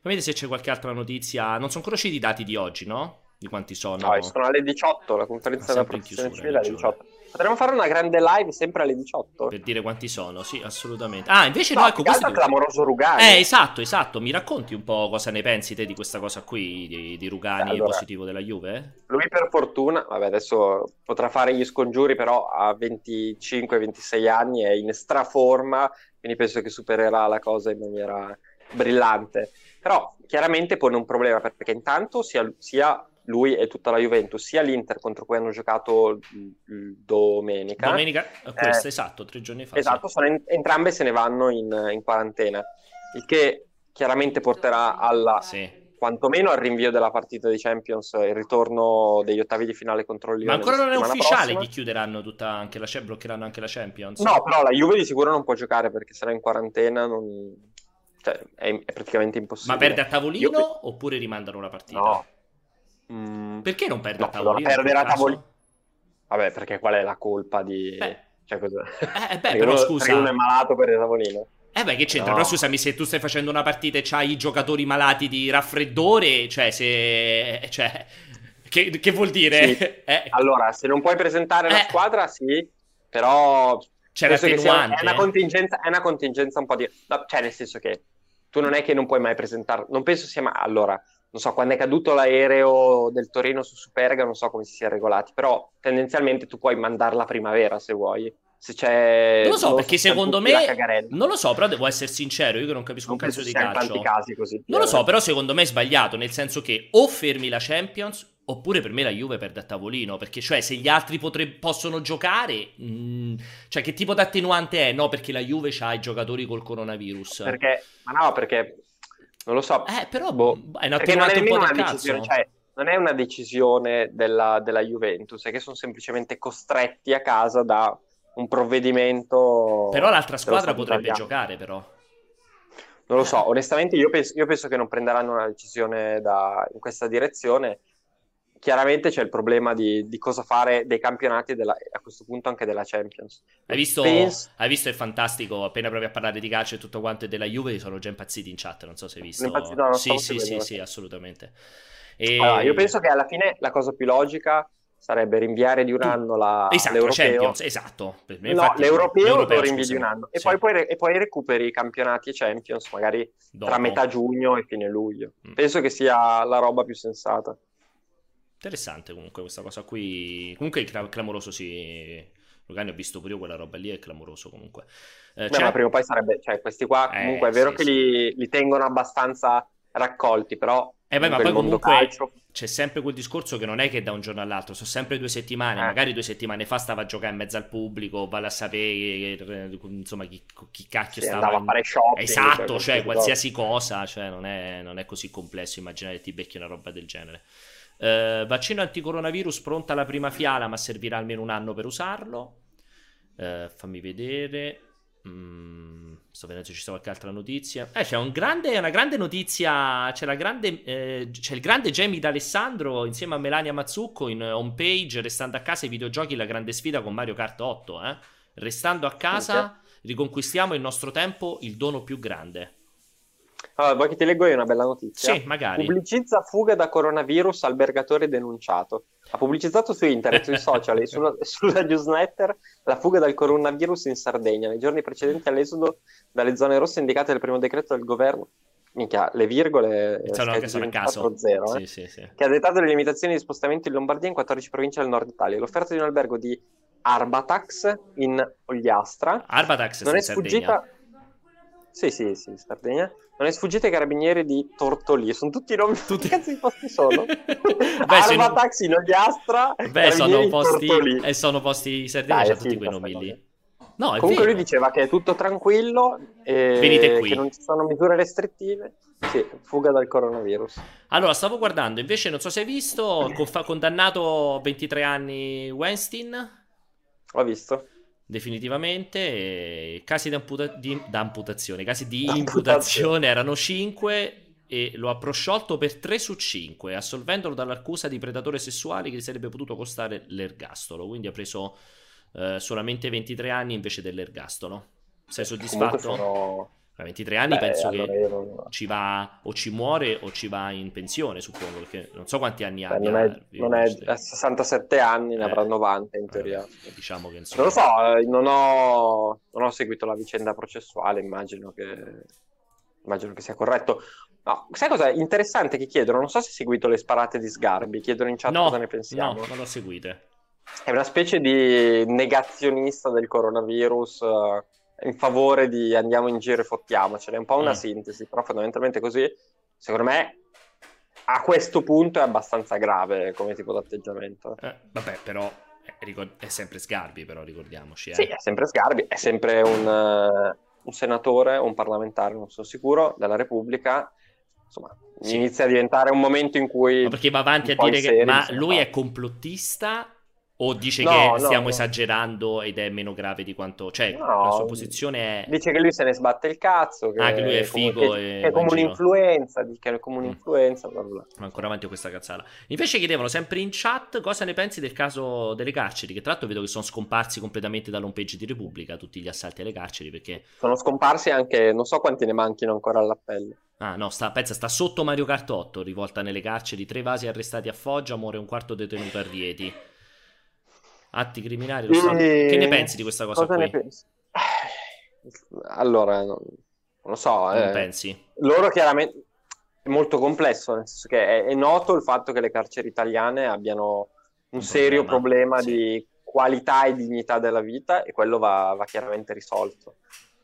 Fammi se c'è qualche altra notizia. Non sono ancora usciti i dati di oggi, no? Di quanti sono? No, sono alle 18, la conferenza della protezione civile alle 18. Potremmo fare una grande live sempre alle 18. Per dire quanti sono, sì, assolutamente. Ah, invece no, no ecco, questo è clamoroso Rugani. Eh, esatto, esatto. Mi racconti un po' cosa ne pensi te di questa cosa qui, di, di Rugani allora, positivo della Juve? Lui per fortuna, vabbè, adesso potrà fare gli scongiuri, però a 25-26 anni è in straforma, quindi penso che supererà la cosa in maniera brillante. Però chiaramente pone un problema perché intanto sia, sia, lui e tutta la Juventus, sia l'Inter contro cui hanno giocato domenica. Domenica, questa, eh, esatto, tre giorni fa. Esatto, in, entrambe se ne vanno in, in, quarantena, il che chiaramente porterà alla... Sì. Quantomeno al rinvio della partita di Champions, il ritorno degli ottavi di finale contro il Lione. Ma ancora non è ufficiale prossima. chi chiuderanno tutta anche la bloccheranno anche la Champions? No, però la Juve di sicuro non può giocare perché sarà in quarantena, non, cioè, è, è, praticamente impossibile. Ma perde a tavolino Io... oppure rimandano la partita? No, Mm. Perché non perde no, a tavolino? Allora, a tavolino. Vabbè, perché qual è la colpa di... Beh. Cioè, cosa... Eh, beh, però uno, scusa... uno è malato per il tavolino. Eh beh, che c'entra? No. Però scusami, se tu stai facendo una partita e c'hai i giocatori malati di raffreddore, cioè se... Cioè, che, che vuol dire? Sì. Eh. Allora, se non puoi presentare la eh. squadra, sì, però... C'era attenuante. È una, contingenza, è una contingenza un po' di... Cioè, nel senso che tu non è che non puoi mai presentare... Non penso sia... Ma... Allora, non so, quando è caduto l'aereo del Torino su Superga, non so come si sia regolati, però tendenzialmente tu puoi mandarla a primavera se vuoi. Se c'è non lo so perché secondo me non lo so però devo essere sincero io che non capisco non un cazzo di calcio. casi così, non lo so però secondo me è sbagliato nel senso che o fermi la Champions oppure per me la Juve perde a tavolino perché cioè se gli altri potre- possono giocare mh, mm, cioè che tipo d'attenuante è no perché la Juve ha i giocatori col coronavirus perché ma no perché non lo so eh però boh, è un attenuante un po' del cazzo cioè non è una decisione della, della Juventus è che sono semplicemente costretti a casa da un provvedimento. Però l'altra squadra potrebbe italiano. giocare, però. Non lo so, onestamente io penso, io penso, che non prenderanno una decisione da, in questa direzione. Chiaramente c'è il problema di, di cosa fare dei campionati della, a questo punto anche della Champions. Hai visto, penso... hai visto, è fantastico, appena provi a parlare di calcio e tutto quanto e della Juve sono già impazziti in chat, non so se hai visto. Impazzito, no, sì, sì, sì, sì, assolutamente. E... Allora, io penso che alla fine la cosa più logica sarebbe rinviare di un anno la, esatto, l'europeo. Champions, esatto. no, l'europeo, l'europeo lo rinvi di un anno e, sì. poi, poi, e, poi, recuperi i campionati e Champions magari Dopo. tra metà giugno e fine luglio. Mm. Penso che sia la roba più sensata. Interessante comunque questa cosa qui. Comunque è clamoroso, sì. Lugani ho visto pure io quella roba lì, è clamoroso comunque. Eh, Beh, ma prima o poi sarebbe... Cioè, questi qua eh, comunque è vero sì, che sì. Li, li tengono abbastanza raccolti, però eh beh, ma poi comunque calcio. c'è sempre quel discorso che non è che da un giorno all'altro, sono sempre due settimane, eh. magari due settimane fa stava a giocare in mezzo al pubblico, vale a sapere insomma chi, chi cacchio sì, stava... Andava a fare shopping. Esatto, cioè, cioè qualsiasi cosa, cioè non è, non è, così complesso immaginare che ti becchi una roba del genere. Uh, vaccino anticoronavirus pronta la prima fiala, ma servirà almeno un anno per usarlo. Uh, fammi vedere. Mm, sto vedendo se ci sta qualche altra notizia. Eh, c'è un grande, una grande notizia. C'è, grande, eh, c'è il grande Jamie D'Alessandro insieme a Melania Mazzucco in home page. Restando a casa i videogiochi, la grande sfida con Mario Kart 8. Eh? Restando a casa, riconquistiamo il nostro tempo, il dono più grande. Allora, vuoi che ti leggo io una bella notizia? Sì, magari. Pubblicizza fuga da coronavirus, albergatore denunciato. Ha pubblicizzato su internet, sui social e sulla, sulla newsletter la fuga dal coronavirus in Sardegna, nei giorni precedenti all'esodo dalle zone rosse indicate nel primo decreto del governo. Minchia, le virgole sono anche sono a caso. Zero, eh? sì, sì, sì. che ha dettato le limitazioni di spostamento in Lombardia in 14 province del nord Italia. L'offerta di un albergo di Arbatax in Ogliastra Arbatax non è sfuggita. Sì, sì, sì, Sardegna non è sfuggito ai carabinieri di Tortolì. Sono tutti i nomi. Tutti... Che cazzo di posti sono? Beh, sono... Taxi, Nogliastra. Beh, sono posti. E eh, sono posti Sardegna, c'è tutti quei nomi lì. No, Comunque vero. lui diceva che è tutto tranquillo, e che non ci sono misure restrittive. Sì, fuga dal coronavirus. Allora, stavo guardando, invece non so se hai visto, condannato a 23 anni Weinstein. Ho visto definitivamente. Casi d'amputa- di, d'amputazione, casi di imputazione erano 5 e lo ha prosciolto per 3 su 5, assolvendolo dall'accusa di predatore sessuale che sarebbe potuto costare l'ergastolo. Quindi ha preso eh, solamente 23 anni invece dell'ergastolo. Sei soddisfatto? Sono a 23 anni Beh, penso allora che non... ci va o ci muore o ci va in pensione, suppongo, perché non so quanti anni ha. Non, è, non è, a 67 anni, ne avrà 90 in teoria. Eh, diciamo che insomma... Non lo so, eh, non ho, non ho seguito la vicenda processuale, immagino che, immagino che sia corretto. No, sai cosa? Interessante che chiedono, non so se hai seguito le sparate di Sgarbi, chiedono in chat no, cosa ne pensiamo. No, non l'ho seguite. È una specie di negazionista del coronavirus in favore di andiamo in giro e fottiamocene, è un po' una mm. sintesi, però fondamentalmente così, secondo me, a questo punto è abbastanza grave come tipo di atteggiamento. Eh, vabbè, però è sempre Sgarbi, però ricordiamoci. Eh. Sì, è sempre Sgarbi, è sempre un, uh, un senatore, un parlamentare, non sono sicuro, della Repubblica. Insomma, sì. inizia a diventare un momento in cui... Ma perché va avanti a dire che ma lui è complottista O dice no, che no, stiamo no. esagerando ed è meno grave di quanto... Cioè, la sua posizione è... Dice che lui se ne sbatte il cazzo, che, ah, che lui è figo che, e... Che è come un'influenza, dice che è come mm. un'influenza, bla bla. Ma ancora avanti questa cazzata. Invece chiedevano sempre in chat cosa ne pensi del caso delle carceri, che tra l'altro vedo che sono scomparsi completamente dall'home page di Repubblica, tutti gli assalti alle carceri, perché... Sono scomparsi anche, non so quanti ne manchino ancora all'appello. Ah no, sta, pensa, sta sotto Mario 8, rivolta nelle carceri, tre vasi arrestati a Foggia, muore un quarto detenuto a Rieti atti criminali. Lo Stato... Che ne pensi di questa cosa, cosa qui? Allora, non, lo so. Non eh, pensi? Loro chiaramente è molto complesso, nel senso che è, è, noto il fatto che le carceri italiane abbiano un, un serio problema, problema sì. di qualità e dignità della vita e quello va, va chiaramente risolto.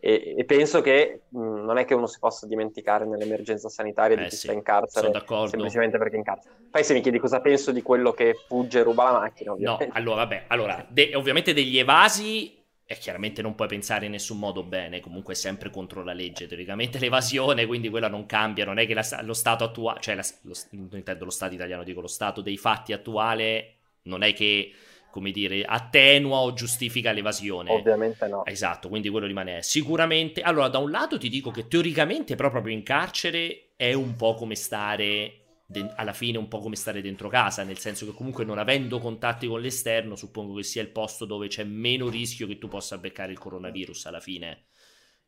E, e penso che mh, non è che uno si possa dimenticare nell'emergenza sanitaria di eh chi sì, sta in carcere semplicemente perché è in carcere. Poi se mi chiedi cosa penso di quello che fugge e ruba la macchina, ovviamente. No, allora, vabbè, allora, de- ovviamente degli evasi e chiaramente non puoi pensare in nessun modo bene, comunque è sempre contro la legge, teoricamente l'evasione, quindi quella non cambia, non è che la, lo Stato attuale, cioè la, lo, non intendo lo Stato italiano, dico lo Stato dei fatti attuale, non è che come dire, attenua o giustifica l'evasione. Ovviamente no. Esatto, quindi quello rimane sicuramente. Allora, da un lato ti dico che teoricamente però proprio in carcere è un po' come stare de- alla fine un po' come stare dentro casa, nel senso che comunque non avendo contatti con l'esterno, suppongo che sia il posto dove c'è meno rischio che tu possa beccare il coronavirus alla fine.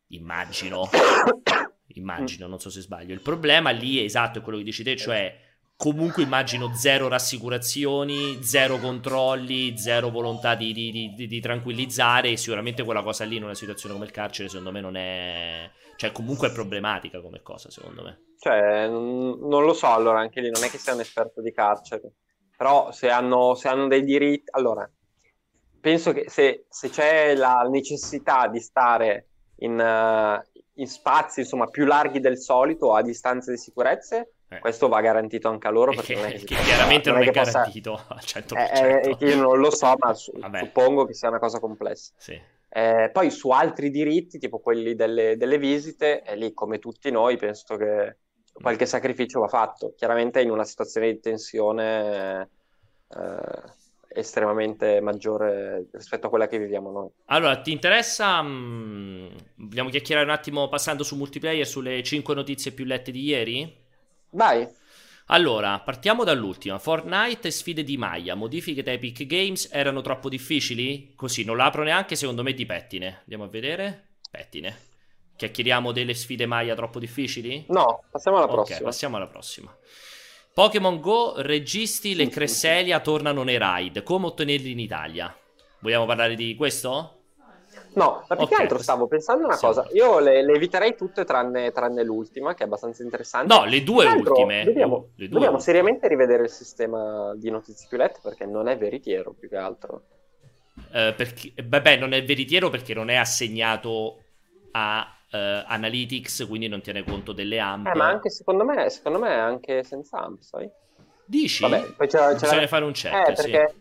Immagino. Immagino, non so se sbaglio. Il problema lì, esatto, è quello che dici te, cioè comunque immagino zero rassicurazioni, zero controlli, zero volontà di, di, di, di, tranquillizzare e sicuramente quella cosa lì in una situazione come il carcere secondo me non è... cioè comunque è problematica come cosa secondo me. Cioè, non lo so allora, anche lì non è che sia un esperto di carcere, però se hanno, se hanno dei diritti... Allora, penso che se, se c'è la necessità di stare in, uh, in spazi insomma più larghi del solito a distanze di sicurezza eh. Questo va garantito anche a loro perché che, non è che, che chiaramente non, non è, garantito possa... al 100%. Eh, eh, io non lo so, ma su- suppongo che sia una cosa complessa. Sì. Eh, poi su altri diritti, tipo quelli delle, delle visite, è lì come tutti noi, penso che qualche mm. sacrificio va fatto. Chiaramente in una situazione di tensione eh, estremamente maggiore rispetto a quella che viviamo noi. Allora, ti interessa? Mh, mm, vogliamo chiacchierare un attimo passando su multiplayer sulle 5 notizie più lette di ieri? Vai. Allora, partiamo dall'ultima. Fortnite e sfide di Maya. Modifiche da Epic Games erano troppo difficili? Così, non l'apro neanche secondo me di pettine. Andiamo a vedere. Pettine. Chiacchieriamo delle sfide Maya troppo difficili? No, passiamo alla prossima. Ok, passiamo alla prossima. Pokémon Go, registi, le Cresselia tornano nei raid. Come ottenerli in Italia? Vogliamo parlare di questo? No, ma più okay, che altro stavo pensando una cosa. Io le, le eviterei tutte tranne, tranne, l'ultima, che è abbastosa interessante. No, le due ultime. Dobbiamo, due dobbiamo seriamente rivedere il sistema di notizie più lette perché non è veritiero più che altro. Uh, perché, vabbè, non è veritiero perché non è assegnato a uh, Analytics, quindi non tiene conto delle AMP. Eh, ma anche secondo me, secondo me è anche senza AMP, sai? Dici? Vabbè, poi c'è, c'è Bisogna la... fare un check, eh. Sì perché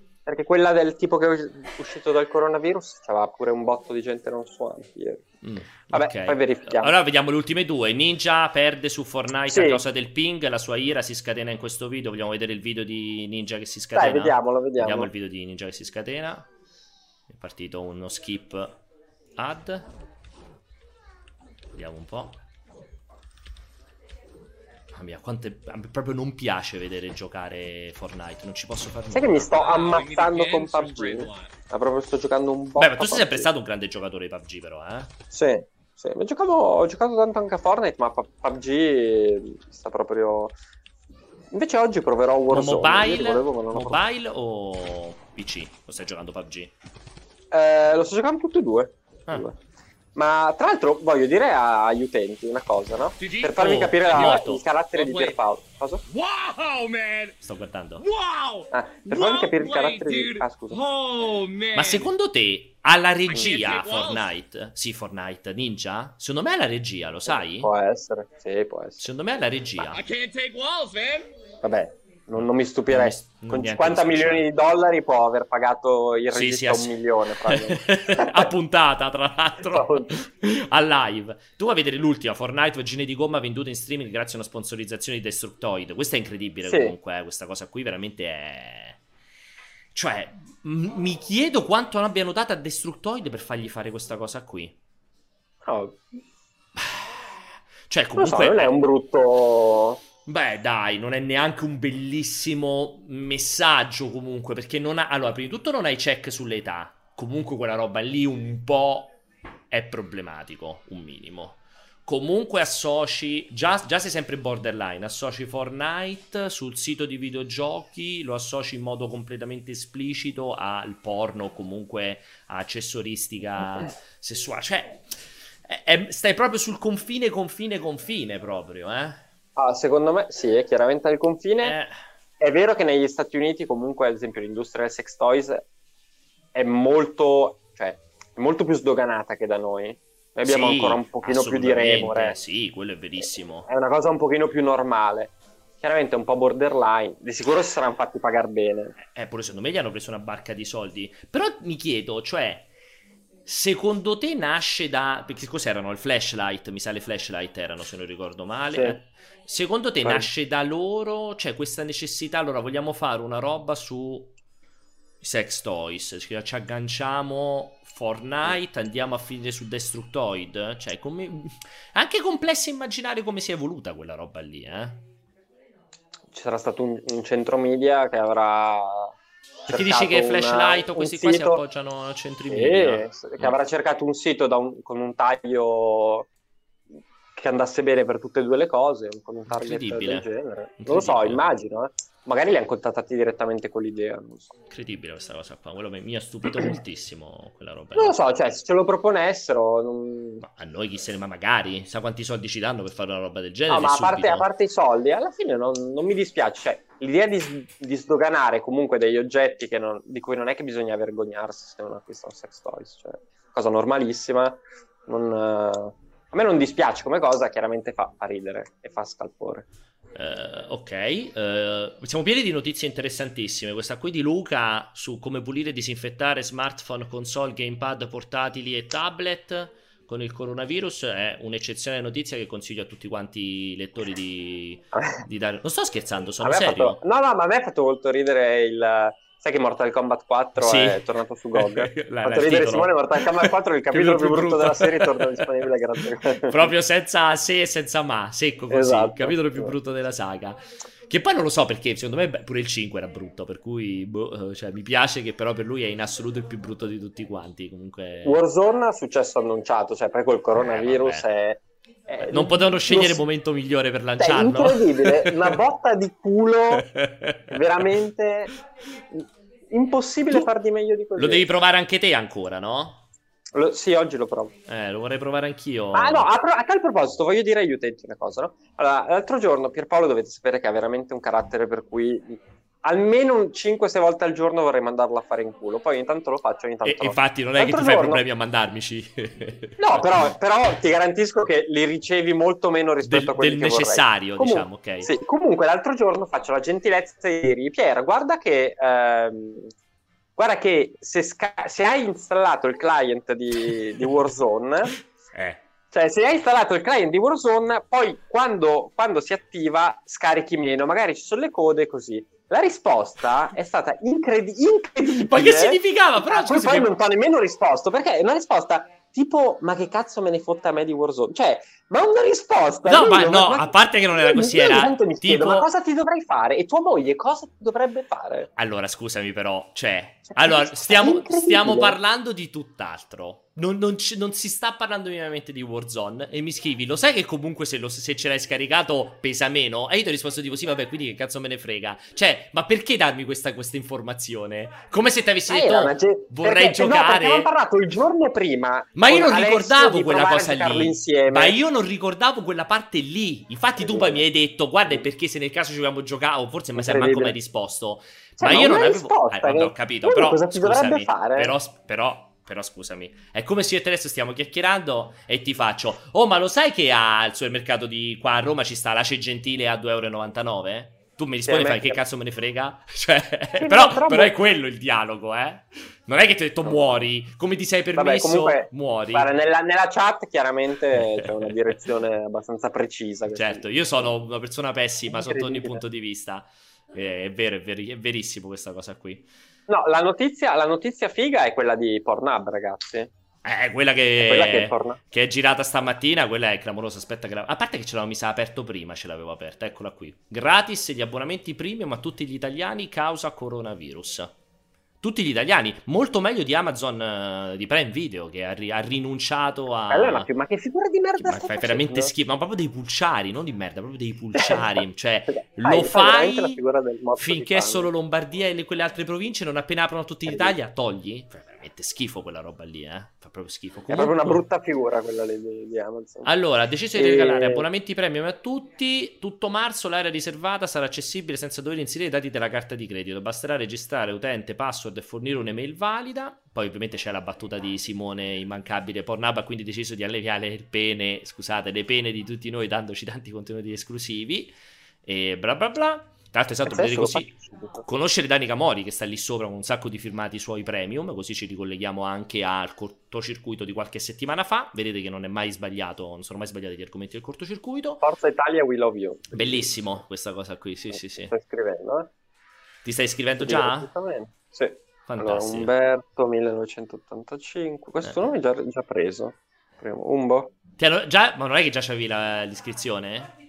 quella del tipo che è uscito dal coronavirus c'aveva pure un botto di gente non suonante ieri. Mm, Vabbè, okay. poi verifichiamo. Allora vediamo le ultime due. Ninja perde su Fortnite sì. a causa del ping, la sua ira si scatena in questo video. Vogliamo vedere il video di Ninja che si scatena? Dai, vediamolo, vediamo. Vediamo il video di Ninja che si scatena. È partito uno skip ad. Vediamo un po'. Mamma mia, quante... proprio non piace vedere giocare Fortnite, non ci posso fare Sai che mi sto ammazzando con PUBG? Ma proprio sto giocando un po'. Beh, ma tu sei sempre stato un grande giocatore di PUBG, però, eh? Sì, sì. Ma giocavo, ho giocato tanto anche a Fortnite, ma PUBG sta proprio... Invece oggi proverò Warzone. Ma mobile, volevo, ma mobile o PC? Lo stai giocando PUBG? Eh, lo sto giocando tutti e due. Ah. due. Ma tra l'altro voglio dire agli utenti una cosa, no? Per farvi oh, capire la, il carattere oh, di Pierpaolo. Cosa? Wow, man! Sto guardando. Wow! Ah, per farvi capire il carattere dude. di... Ah, scusa. Oh, Ma secondo te alla regia Fortnite? Sì, Fortnite Ninja? Secondo me è la regia, lo sai? Può essere, sì, può essere. Secondo me è la regia. Vabbè, non, non, mi stupirei. Non Con 50 milioni di dollari può aver pagato il regista sì, sì, un milione. a puntata, tra l'altro, a live. Tu vuoi vedere l'ultima, Fortnite Vagine di gomma venduta in streaming grazie a una sponsorizzazione di Destructoid. Questa è incredibile sì. comunque, eh. questa cosa qui veramente è... Cioè, m- mi chiedo quanto abbiano dato a Destructoid per fargli fare questa cosa qui. Oh. Cioè, comunque... Non, so, non è un brutto... Beh, dai, non è neanche un bellissimo messaggio comunque, perché non ha... Allora, prima di tutto non hai check sull'età. Comunque quella roba lì un po' è problematico, un minimo. Comunque associ, già, già sei sempre borderline, associ Fortnite sul sito di videogiochi, lo associ in modo completamente esplicito al porno o comunque a accessoristica sessuale. Cioè, è, è, stai proprio sul confine, confine, confine proprio, eh? Ah, secondo me sì, è chiaramente al confine. Eh. È vero che negli Stati Uniti comunque, ad esempio, l'industria del sex toys è molto, cioè, è molto più sdoganata che da noi. Noi abbiamo sì, ancora un pochino più di remore. Sì, quello è verissimo. È una cosa un pochino più normale. Chiaramente è un po' borderline. Di sicuro si saranno fatti pagare bene. Eh, pure secondo me gli hanno preso una barca di soldi. Però mi chiedo, cioè, secondo te nasce da... Perché cos'erano? Il flashlight? Mi sa le flashlight erano, se non ricordo male. Sì. Secondo te Vai. nasce da loro, cioè questa necessità, allora vogliamo fare una roba su sex toys, cioè ci agganciamo Fortnite, andiamo a finire su Destructoid, cioè come... anche complesso immaginare come si è evoluta quella roba lì, eh? Ci sarà stato un, un centro media che avrà perché dici che flashlight o questi qua sito... si appoggiano al centro media? Sì, che avrà cercato un sito un, con un taglio che andasse bene per tutte e due le cose, con un target del genere. Non lo so, immagino, eh. Magari li hanno contattati direttamente con l'idea, non so. Incredibile questa cosa qua, quello mi ha stupito moltissimo quella roba. Non lo so, cioè, se ce lo proponessero... Non... A noi chi se ne... ma magari, sa quanti soldi ci danno per fare una roba del genere? No, ma a parte, a parte, i soldi, alla fine non, non mi dispiace, cioè, l'idea di, di, sdoganare comunque degli oggetti non, di cui non è che bisogna vergognarsi se non acquistano sex toys, cioè, cosa normalissima, non... A me non dispiace come cosa, chiaramente fa, fa ridere e fa scalpore. Uh, ok, uh, siamo pieni di notizie interessantissime. Questa qui di Luca su come pulire e disinfettare smartphone, console, gamepad, portatili e tablet con il coronavirus è un'eccezionale notizia che consiglio a tutti quanti i lettori di, di dare. Non sto scherzando, sono serio. Fatto... No, no, ma a me ha fatto molto ridere il Sai che Mortal Kombat 4 sì. è tornato su GOG? La, Fatto ridere Simone, Mortal Kombat 4 il capitolo più brutto, della serie torna disponibile grazie. Proprio senza se e senza ma, secco così, esatto. il capitolo più brutto della saga. Che poi non lo so perché, secondo me pure il 5 era brutto, per cui boh, cioè, mi piace che però per lui è in assoluto il più brutto di tutti quanti. Comunque... Warzone ha successo annunciato, cioè poi col coronavirus eh, è... Eh, non potevano scegliere il momento migliore per lanciarlo. È incredibile, una botta di culo veramente impossibile tu far di meglio di così. Lo devi provare anche te ancora, no? Lo, sì, oggi lo provo. Eh, lo vorrei provare anch'io. Ah, no, a, a, tal proposito, voglio dire agli utenti una cosa, no? Allora, l'altro giorno Pierpaolo dovete sapere che ha veramente un carattere per cui almeno 5-6 volte al giorno vorrei mandarlo a fare in culo. Poi ogni tanto lo faccio, ogni tanto. E, no. Infatti, non è L'altro che ti fai giorno... problemi a mandarmici. no, però, però, ti garantisco che li ricevi molto meno rispetto del, a quelli del necessario, vorrei. diciamo, ok. Sì, comunque, l'altro giorno faccio la gentilezza di dire, Pier, guarda che. Ehm, guarda che se, sca- se, hai installato il client di, di Warzone, eh. cioè se hai installato il client di Warzone, poi quando, quando si attiva scarichi meno, magari ci sono le code così. La risposta è stata incredi- incredibile. Ma che significava? Però poi, poi non ho nemmeno risposto perché è una risposta tipo ma che cazzo me ne fotta a me di Warzone? Cioè ma una risposta no ma no ma, a parte che non era così era tipo... chiedo, ma cosa ti dovrei fare? E tua moglie cosa ti dovrebbe fare? Allora scusami però cioè, cioè allora stiamo, stiamo parlando di tutt'altro non, non, ci, non, si sta parlando minimamente di Warzone e mi scrivi, lo sai che comunque se, lo, se, ce l'hai scaricato pesa meno? E io ti ho risposto tipo sì, vabbè, quindi che cazzo me ne frega? Cioè, ma perché darmi questa, questa informazione? Come se ti avessi ah, detto ge- vorrei perché, giocare... No, parlato il giorno prima. Ma io non ricordavo quella cosa lì. Insieme. Ma io non ricordavo quella parte lì. Infatti tu poi mi hai detto, guarda, perché se nel caso ci vogliamo giocare, o forse mi sai manco mai risposto. Cioè, ma io non avevo... Risposta, eh, vabbè, ho capito, però... Cosa ti scusami, dovrebbe fare? Però, però però scusami, è come se io e adesso stiamo chiacchierando e ti faccio, oh ma lo sai che al supermercato di qua a Roma ci sta l'ace gentile a 2,99 euro? Tu mi rispondi e fai che cazzo me ne frega? Cioè, sì, però, no, però, è quello il dialogo, eh? Non è che ti ho detto muori, come ti sei permesso, Vabbè, comunque, muori. Guarda, nella, nella, chat chiaramente c'è una direzione abbastanza precisa. Certo, io sono una persona pessima sotto ogni punto di vista. È vero, è, veri- è verissimo questa cosa qui. No, la notizia, la notizia figa è quella di Pornhub, ragazzi. Eh, quella che, quella che, è che, è girata stamattina, quella è clamorosa. Aspetta, che la... a parte che ce l'avevo misa aperto prima, ce l'avevo aperta, eccola qui. Gratis gli abbonamenti premium a tutti gli italiani causa coronavirus tutti gli italiani, molto meglio di Amazon uh, di Prime Video che ha, ri- ha rinunciato a... Allora, ma che figura di merda ma fai veramente schifo, ma proprio dei pulciari, non di merda, proprio dei pulciari, cioè lo fai finché solo Lombardia e le, quelle altre province non appena aprono tutti l'Italia, togli? Fai veramente schifo quella roba lì, eh? Fa proprio schifo. Comunque... È proprio una brutta figura quella di, di Amazon. Allora, ha deciso di regalare abbonamenti premium a tutti, tutto marzo l'area riservata sarà accessibile senza dover inserire i dati della carta di credito, basterà registrare utente, password e fornire un'email valida. Poi ovviamente c'è la battuta di Simone immancabile. Pornhub ha quindi deciso di alleviare il pene, scusate, le pene di tutti noi dandoci tanti contenuti esclusivi. E bla bla bla. Tra l'altro, esatto, vedete così. Conoscere Danica Mori che sta lì sopra con un sacco di firmati suoi premium, così ci ricolleghiamo anche al cortocircuito di qualche settimana fa. Vedete che non è mai sbagliato, non sono mai sbagliati gli argomenti del cortocircuito. Forza Italia, we love you. Bellissimo questa cosa qui, sì, sì, sì. Stai scrivendo, eh? Ti stai scrivendo già? Sì. Allora, Umberto 1985. Questo eh. nome è già, già preso. Primo. Umbo? Già, ma non è che già c'avevi la, l'iscrizione?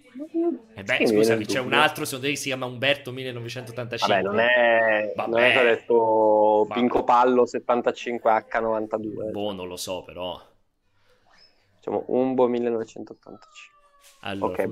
Eh beh, sì, scusami, c'è un altro secondo te che si chiama Umberto 1985. Vabbè, non è, Vabbè. Non è detto. Pinco Pallo 75H92. Boh, non lo so, però. Diciamo Umbo 1985. Allora, ok,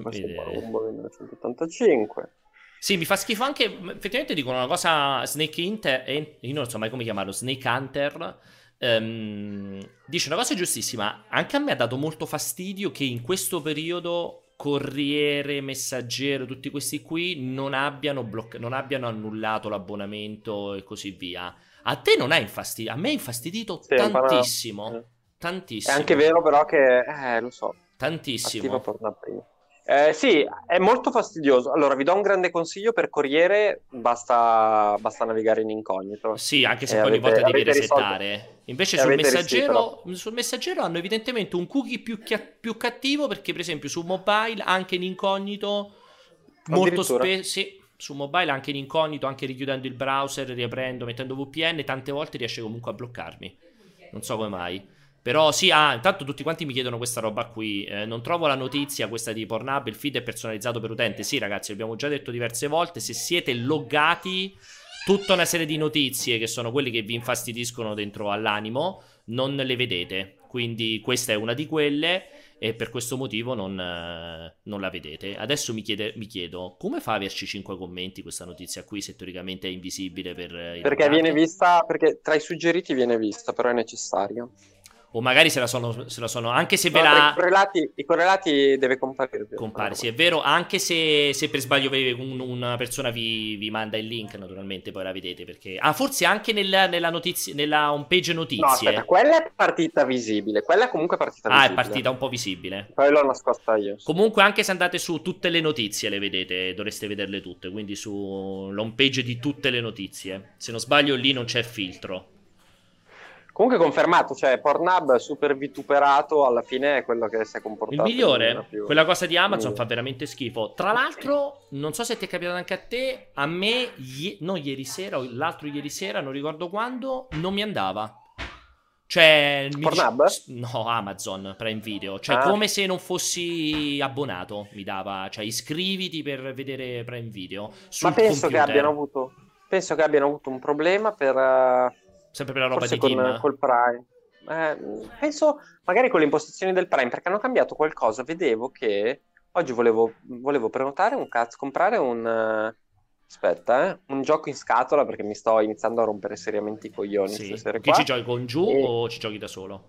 Umbo 1985. Sì, mi fa schifo anche. Effettivamente dicono una cosa. Snake Hunter. Io non so mai come chiamarlo. Snake Hunter. Um, dice una cosa giustissima. Anche a me ha dato molto fastidio che in questo periodo Corriere, Messaggero, tutti questi qui non abbiano, blocca- non abbiano annullato l'abbonamento e così via. A te non ha infastidito. A me ha infastidito sì, tantissimo. Tantissimo. È anche vero, però, che. Eh, lo so. Tantissimo. Eh, sì, è molto fastidioso. Allora, vi do un grande consiglio per Corriere, basta, basta navigare in incognito. Sì, anche se poi ogni volta devi resettare. Risolto. Invece sul messaggero, sul messaggero, hanno evidentemente un cookie più, chia- più, cattivo perché per esempio su mobile, anche in incognito, molto spesso... Sì, su mobile anche in incognito, anche richiudendo il browser, riaprendo, mettendo VPN, tante volte riesce comunque a bloccarmi. Non so come mai. Però sì, ah, intanto tutti quanti mi chiedono questa roba qui. Eh, non trovo la notizia, questa di Pornhub, il feed è personalizzato per utente. Sì, ragazzi, abbiamo già detto diverse volte, se siete loggati, tutta una serie di notizie che sono quelle che vi infastidiscono dentro all'animo, non le vedete. Quindi questa è una di quelle e per questo motivo non, eh, non la vedete. Adesso mi, chiede, mi, chiedo come fa a averci 5 commenti questa notizia qui se teoricamente è invisibile per... Eh, perché viene vista, perché tra i suggeriti viene vista, però è necessaria o magari se la sono, se la sono anche se ve no, la... I correlati, I correlati deve comparire. Compare, sì, è vero, anche se, se per sbaglio un, una persona vi, vi, manda il link, naturalmente poi la vedete perché... Ah, forse anche nel, nella, notizia, nella homepage notizie. No, aspetta, quella è partita visibile, quella è comunque partita visibile. Ah, è partita un po' visibile. Poi l'ho nascosta io. Comunque anche se andate su tutte le notizie le vedete, dovreste vederle tutte, quindi sull'home page di tutte le notizie. Se non sbaglio lì non c'è filtro. Comunque confermato, cioè Pornhub super vituperato, alla fine è quello che si è comportato. Il migliore, più... quella cosa di Amazon mm. fa veramente schifo. Tra l'altro, non so se ti è capitato anche a te, a me, ie... non ieri sera o l'altro ieri sera, non ricordo quando, non mi andava. Cioè, Pornhub? Mi... No, Amazon Prime Video. Cioè, ah. come se non fossi abbonato, mi dava. Cioè, iscriviti per vedere Prime Video. Ma penso computer. che abbiano avuto. Penso che abbiano avuto un problema per. Uh Sempre per la roba Forse di con, team. col Prime. Eh, penso magari con le impostazioni del Prime, perché hanno cambiato qualcosa. Vedevo che oggi volevo, volevo prenotare un cazzo, comprare un... Uh, aspetta, eh, un gioco in scatola perché mi sto iniziando a rompere seriamente i coglioni. Sì. Chi ci giochi con giù e... o ci giochi da solo?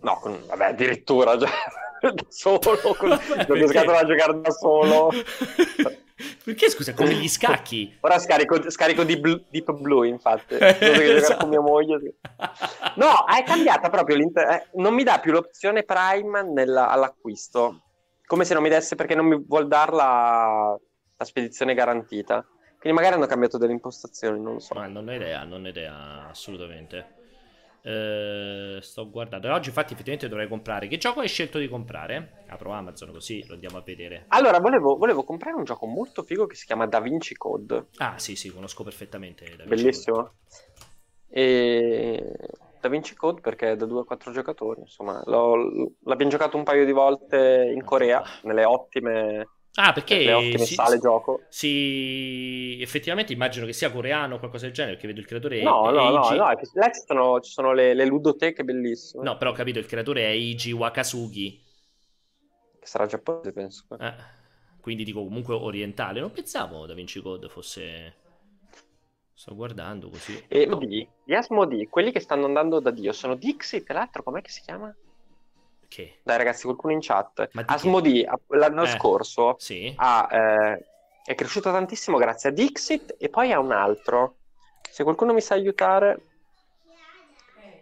No, con, vabbè, addirittura già da solo, con, gioco in scatola a giocare da solo. Perché scusa, come gli scacchi? Ora scarico, scarico Deep, Deep Blue, infatti. esatto. con mia moglie. No, è cambiata proprio l'inter... Eh, non mi dà più l'opzione Prime nella... all'acquisto. Come se non mi desse perché non mi vuol dar la, la spedizione garantita. Quindi magari hanno cambiato delle impostazioni, non lo so. Ma non ho idea, non ho idea, assolutamente. Uh, sto guardando. Oggi, infatti, effettivamente dovrei comprare. Che gioco hai scelto di comprare? Apro Amazon così lo andiamo a vedere. Allora, volevo, volevo comprare un gioco molto figo che si chiama Da Vinci Code. Ah, sì, sì, conosco perfettamente. Da Vinci Bellissimo. Code. E Da Vinci Code perché è da 2 a 4 giocatori. Insomma, l'abbiamo giocato un paio di volte in Corea, nelle ottime Ah, perché le ottime si, sale gioco. Sì, effettivamente immagino che sia coreano o qualcosa del genere, perché vedo il creatore no, è no, no, no, là ci sono, ci sono le, le, ludoteche bellissime. No, però ho capito, il creatore è Eiji Wakasugi. Che sarà giapponese, penso. Eh, quindi dico comunque orientale. Non pensavo Da Vinci Code fosse... Sto guardando così. E Modi, gli Asmodi, quelli che stanno andando da Dio, sono Dixit, l'altro com'è che si chiama? Che? Dai ragazzi, qualcuno in chat. Asmodi l'anno eh, scorso sì. ha, eh, è cresciuto tantissimo grazie a Dixit e poi a un altro. Se qualcuno mi sa aiutare...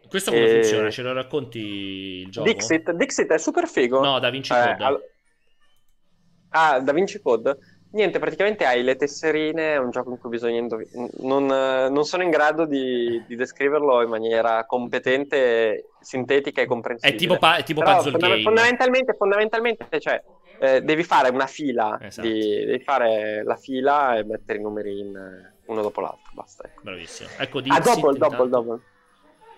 Questo come e... funziona? Ce lo racconti il gioco? Dixit, Dixit è super figo. No, Da Vinci Code. Eh, al... Ah, Da Vinci Code? Niente, praticamente hai le tesserine, è un gioco in cui bisogna indovinare. Non, non, sono in grado di, di, descriverlo in maniera competente, sintetica e comprensibile. È tipo, pa- tipo puzzle fondament- game. Fondamentalmente, fondamentalmente cioè, eh, devi fare una fila, esatto. di, devi fare la fila e mettere i numeri in, uno dopo l'altro, basta. Ecco. Bravissimo. Ecco, ah, double, double, double.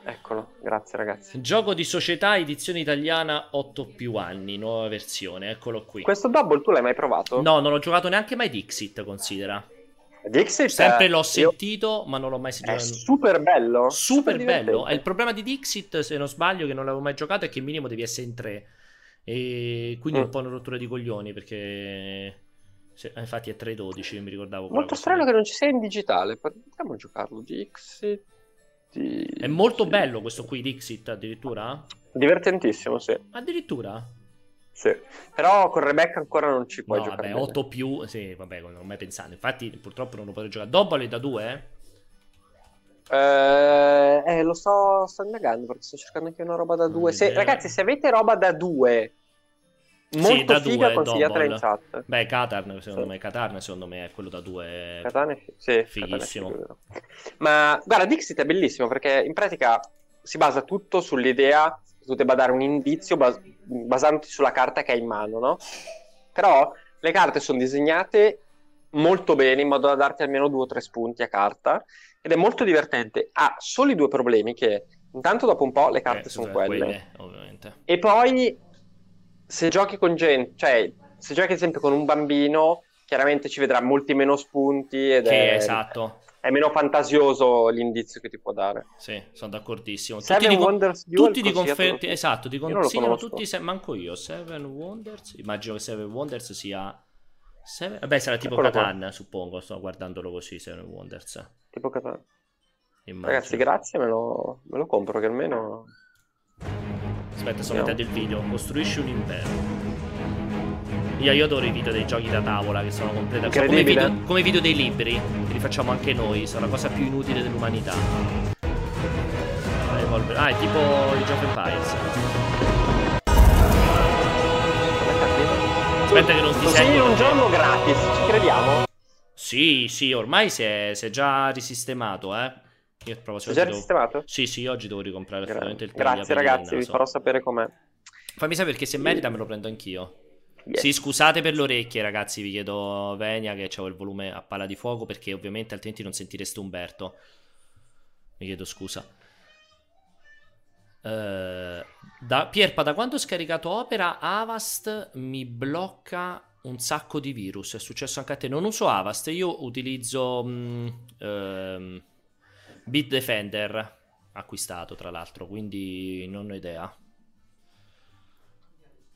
Eccolo, grazie ragazzi. Gioco di società, edizione italiana 8 più anni, nuova versione, eccolo qui. Questo Double tu l'hai mai provato? No, non ho giocato neanche mai Dixit, considera. Dixit Sempre l'ho sentito, io... ma non l'ho mai sentito. È super bello. Super, super bello. È il problema di Dixit, se non sbaglio, che non l'avevo mai giocato, è che minimo devi essere in tre. E quindi mm. un po' una rottura di coglioni, perché... Se... infatti è 3.12, mi ricordavo. Molto strano che non ci sia in digitale. Proviamo a giocarlo. Dixit. È molto sì. bello questo qui, Dixit, addirittura? Divertentissimo, sì. Addirittura? Sì, però con Rebecca ancora non ci puoi no, giocare. Vabbè, 8 più, sì, vabbè, non ho mai pensato. Infatti, purtroppo non lo potrei giocare. Double è da 2, eh? Eh, lo sto, sto indagando perché sto cercando anche una roba da 2. Se, ragazzi, se avete roba da 2 Molto sì, da figa, due, consigliata in chat. Beh, Katarn, secondo sì. me, Katarn, secondo me, è quello da due. Katarn, sì, fighissimo. Katarn Ma guarda, Dixit è bellissimo perché in pratica si basa tutto sull'idea che tu debba dare un indizio bas- basandoti sulla carta che hai in mano, no? Però le carte sono disegnate molto bene in modo da darti almeno due o tre spunti a carta ed è molto divertente. Ha solo i due problemi che intanto dopo un po' le carte eh, sono quelle. quelle ovviamente. E poi se giochi con gente, cioè se giochi ad esempio con un bambino, chiaramente ci vedrà molti meno spunti ed che è, esatto. è meno fantasioso l'indizio che ti può dare. Sì, sono d'accordissimo. Seven tutti Wonders di, tutti di conferti, esatto, ti consigliano tutti, se... manco io, Seven Wonders, immagino che Seven Wonders sia... Seven... Vabbè, sarà tipo Eccolo Catan, qua. suppongo, sto guardandolo così, Seven Wonders. Tipo Catan. Immagino. Ragazzi, grazie, me lo, me lo compro che almeno... Aspetta, sto mettendo il video. Costruisci un impero. Io, io adoro i video dei giochi da tavola che sono completi. Cioè, come, video, come video dei libri, che li facciamo anche noi. Sono la cosa più inutile dell'umanità. Ah, è tipo il gioco Empires. Aspetta che non ti Così sento. un giorno gratis, ci crediamo? Sì, sì, ormai si è, si è già risistemato, eh. Io provo Sei già devo... sistemato? Sì, sì, oggi devo ricomprare Gra- effettivamente il Grazie ragazzi, vi farò sapere com'è. Fammi sapere perché se merita me lo prendo anch'io. Yes. Sì, scusate per le orecchie, ragazzi. Vi chiedo Venia che c'ho il volume a palla di fuoco perché ovviamente altrimenti non sentireste Umberto. Mi chiedo scusa. Uh, da, Pierpa, da quando ho scaricato Opera, Avast mi blocca un sacco di virus. È successo anche a te. Non uso Avast, io utilizzo. Um, uh, Bitdefender acquistato tra l'altro, quindi non ho idea.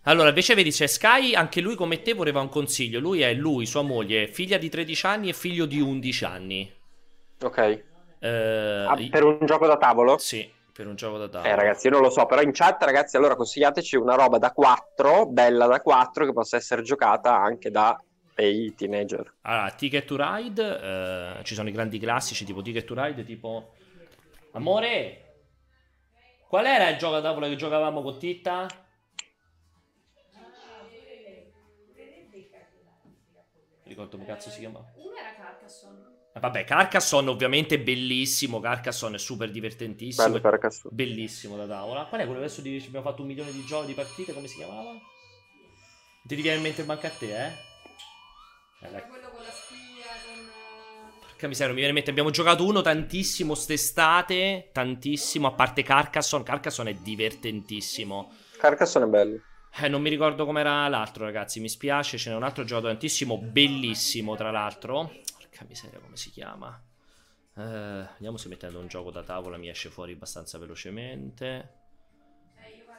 Allora, invece vedi, c'è Sky, anche lui come te voleva un consiglio. Lui è lui, sua moglie, figlia di 13 anni e figlio di 11 anni. Ok. Eh, ah, per un gioco da tavolo? Sì, per un gioco da tavolo. Eh ragazzi, io non lo so, però in chat ragazzi, allora consigliateci una roba da 4, bella da 4, che possa essere giocata anche da dei teenager. Allora, Ticket to Ride, eh, ci sono i grandi classici tipo Ticket to Ride, tipo... Amore, qual era il gioco da tavola che giocavamo con Titta? Ricordo come cazzo si chiama. Uno era Carcassonne. Vabbè, Carcassonne ovviamente bellissimo. Carcassonne è super divertentissimo. Bello Carcassonne. Bellissimo da tavola. Qual è quello adesso di, abbiamo fatto un milione di giochi di partite? Come si chiamava? Ti viene in mente manca a te, eh? Eh quello con la spia, con... Eh, Porca miseria, mi viene in mente. Abbiamo giocato uno tantissimo st'estate. Tantissimo, a parte Carcassonne. Carcassonne è divertentissimo. Carcassonne è bello. Eh, non mi ricordo com'era l'altro, ragazzi. Mi spiace. Ce n'è un altro giocato tantissimo. Bellissimo, tra l'altro. Porca miseria, come si chiama? Eh, vediamo se mettendo un gioco da tavola mi esce fuori abbastanza velocemente.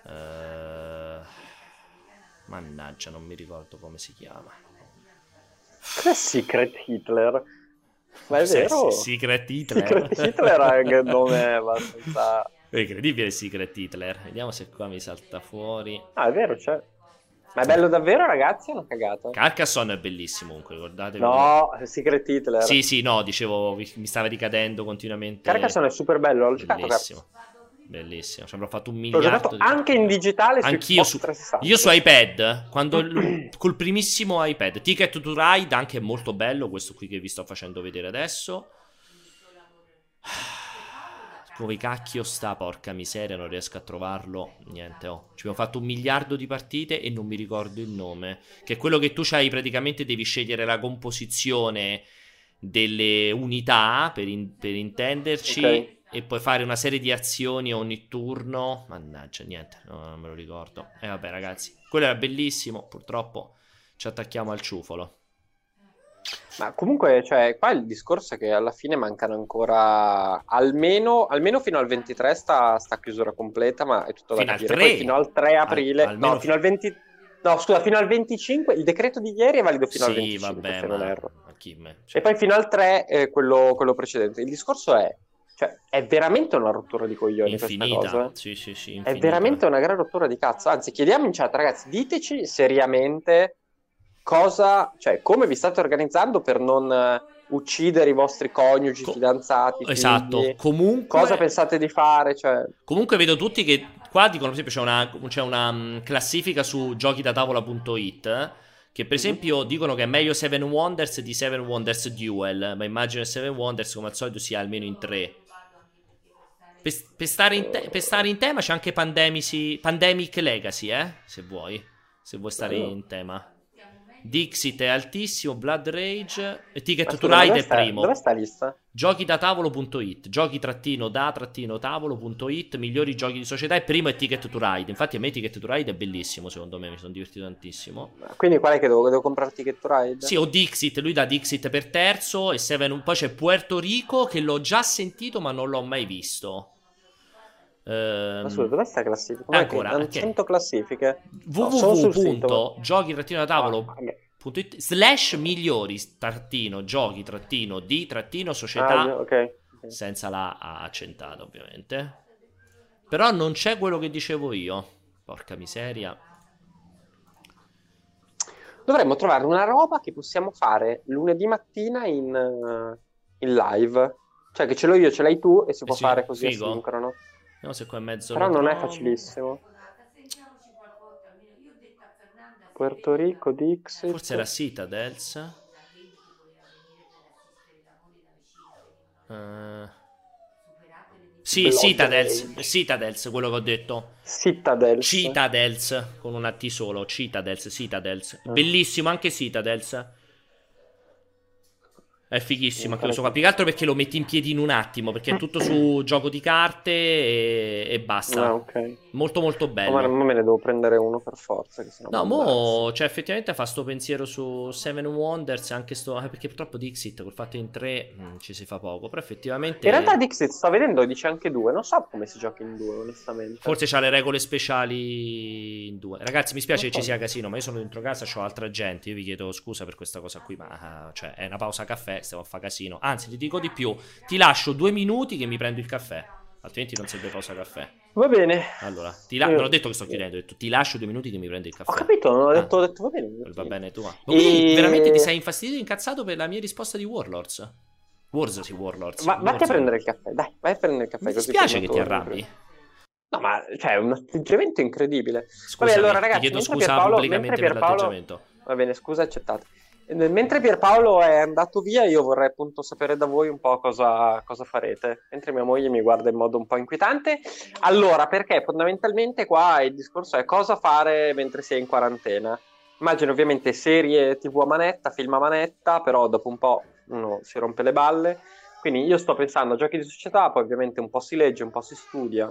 Eh, mannaggia, non mi ricordo come si chiama. Che Secret Hitler? Ma è vero? Secret Hitler. Secret Hitler è un nome abbastanza... È incredibile Secret Hitler. Vediamo se qua mi salta fuori. Ah, è vero, c'è. Ma è bello davvero, ragazzi? È una cagata. Carcassonne è bellissimo comunque, ricordatevi. No, Secret Hitler. Sì, sì, no, dicevo, mi stava ricadendo continuamente. Carcassonne è super bello, l'ho giocato. Bellissimo. Bellissimo, ci avrò fatto un miliardo. Di... anche in digitale Anch'io su, io su iPad, quando col primissimo iPad. Ticket to Ride anche molto bello, questo qui che vi sto facendo vedere adesso. Dove cacchio sta? Porca miseria, non riesco a trovarlo. Niente, oh. Ci abbiamo fatto un miliardo di partite e non mi ricordo il nome. Che è quello che tu c'hai praticamente devi scegliere la composizione delle unità per, in- per intenderci. Okay. E puoi fare una serie di azioni ogni turno. Mannaggia, niente, no, non me lo ricordo. E eh, vabbè, ragazzi, quello era bellissimo. Purtroppo ci attacchiamo al ciufolo. Ma comunque, cioè, qua il discorso è che alla fine mancano ancora almeno, almeno fino al 23 sta, sta chiusura completa, ma è tutto da fino capire. Al 3. fino al 3 aprile, al, no, fino al 20 No, scusa, fino al 25, il decreto di ieri è valido fino sì, al 25, vabbè, se non erro. Cioè... E poi fino al 3 è quello, quello, precedente. Il discorso è, cioè, è veramente una rottura di coglioni infinita. questa cosa. Sì, sì, sì, infinita. È veramente una gran rottura di cazzo. Anzi, chiediamo in chat, ragazzi, diteci seriamente cosa, cioè, come vi state organizzando per non uh, uccidere i vostri coniugi, Co- fidanzati. Esatto, figli? comunque. Cosa pensate di fare? Cioè... Comunque vedo tutti che qua dicono, per esempio, c'è una, c'è una um, classifica su giochidatavola.it. Che per mhm. esempio dicono che è meglio Seven Wonders di Seven Wonders Duel. Ma immagino che Seven Wonders, come al solito, sia almeno in tre. Per, per, stare, in te- per stare in tema c'è anche Pandemic, Pandemic Legacy, eh? Se vuoi. Se vuoi stare oh. in tema. Dixit è altissimo, Blood Rage e Ticket to Ride è primo. Dove sta lista? Giochi da tavolo.it, giochi trattino da trattino tavolo.it, migliori giochi di società e primo è Ticket to Ride. Infatti a me Ticket to Ride è bellissimo, secondo me, mi sono divertito tantissimo. Quindi qual è che devo, devo comprare Ticket to Ride? Sì, o Dixit, lui da Dixit per terzo e Seven, poi c'è Puerto Rico che l'ho già sentito ma non l'ho mai visto. Ehm... Ma scusa, dov'è sta classifica? Ancora, okay. 100 classifiche www.giochi tavolo ah, slash migliori trattino giochi trattino di trattino società ah, okay. senza la A accentata ovviamente però non c'è quello che dicevo io porca miseria dovremmo trovare una roba che possiamo fare lunedì mattina in, uh, in live cioè che ce l'ho io ce l'hai tu e si può eh sì, fare così figo. asincrono Vediamo se qua è mezzo. Però non è facilissimo. Puerto Rico, Dixit. Forse era Citadels. Uh... Sì, Blood Citadels, Citadels, quello che ho detto. Citadels. Citadels, con una T solo, Citadels, Citadels. Mm. Bellissimo anche Citadels. È fighissimo anche lo so, più che altro perché lo metti in piedi in un attimo, perché è tutto su gioco di carte e, e basta. Ah, okay. Molto molto bello. ma, ma me ne devo prendere uno per forza. no, mo, cioè effettivamente fa sto pensiero su Seven Wonders, anche sto, eh, perché purtroppo Dixit col fatto in tre mh, mm, ci si fa poco, però effettivamente... In realtà Dixit sto vedendo dice anche due, non so come si gioca in due onestamente. Forse c'ha le regole speciali in due. Ragazzi mi spiace che ci sia casino, ma io sono dentro casa, ho altra gente, io vi chiedo scusa per questa cosa qui, ma uh, cioè, è una pausa caffè stiamo a fare casino. Anzi, ti dico di più, ti lascio due minuti che mi prendo il caffè. Altrimenti non serve pausa caffè. Va bene. Allora, ti la- non ho detto che sto chiudendo, ho detto ti lascio due minuti che mi prendo il caffè. Ho capito, non ho ah. detto, ho detto va bene. Va bene tu. Ma e... veramente ti sei infastidito e incazzato per la mia risposta di Warlords? Wars, sì, Warlords. Ma vai a prendere il caffè, dai, vai a prendere il caffè. Mi dispiace che ti arrabbi. No, ma cioè, è un atteggiamento incredibile. Scusa, allora, ragazzi, ti chiedo scusa Pierpaolo, pubblicamente Pierpaolo... per l'atteggiamento. Va bene, scusa, accettate. Mentre Pierpaolo è andato via, io vorrei appunto sapere da voi un po' cosa, cosa, farete. Mentre mia moglie mi guarda in modo un po' inquietante. Allora, perché fondamentalmente qua il discorso è cosa fare mentre si è in quarantena. Immagino ovviamente serie tv a manetta, film a manetta, però dopo un po' uno si rompe le balle. Quindi io sto pensando a giochi di società, poi ovviamente un po' si legge, un po' si studia.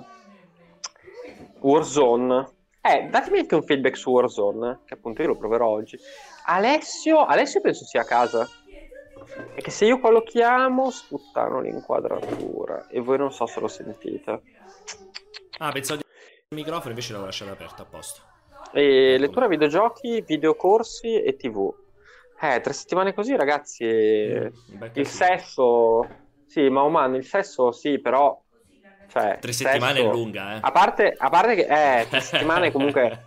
Warzone. Eh, datemi anche un feedback su Warzone, che appunto io lo proverò oggi. Alessio, Alessio penso sia a casa. E che se io qua lo chiamo, sputtano l'inquadratura. E voi non so se lo sentite. Ah, pensavo di il microfono, invece l'avevo lasciato aperto apposta. E lettura videogiochi, videocorsi e tv. Eh, tre settimane così, ragazzi. Mm, il sesso. Sì, ma umano, il sesso sì, però. Cioè, tre settimane sesso... è lunga, eh. A parte, a parte che. Eh, tre settimane comunque.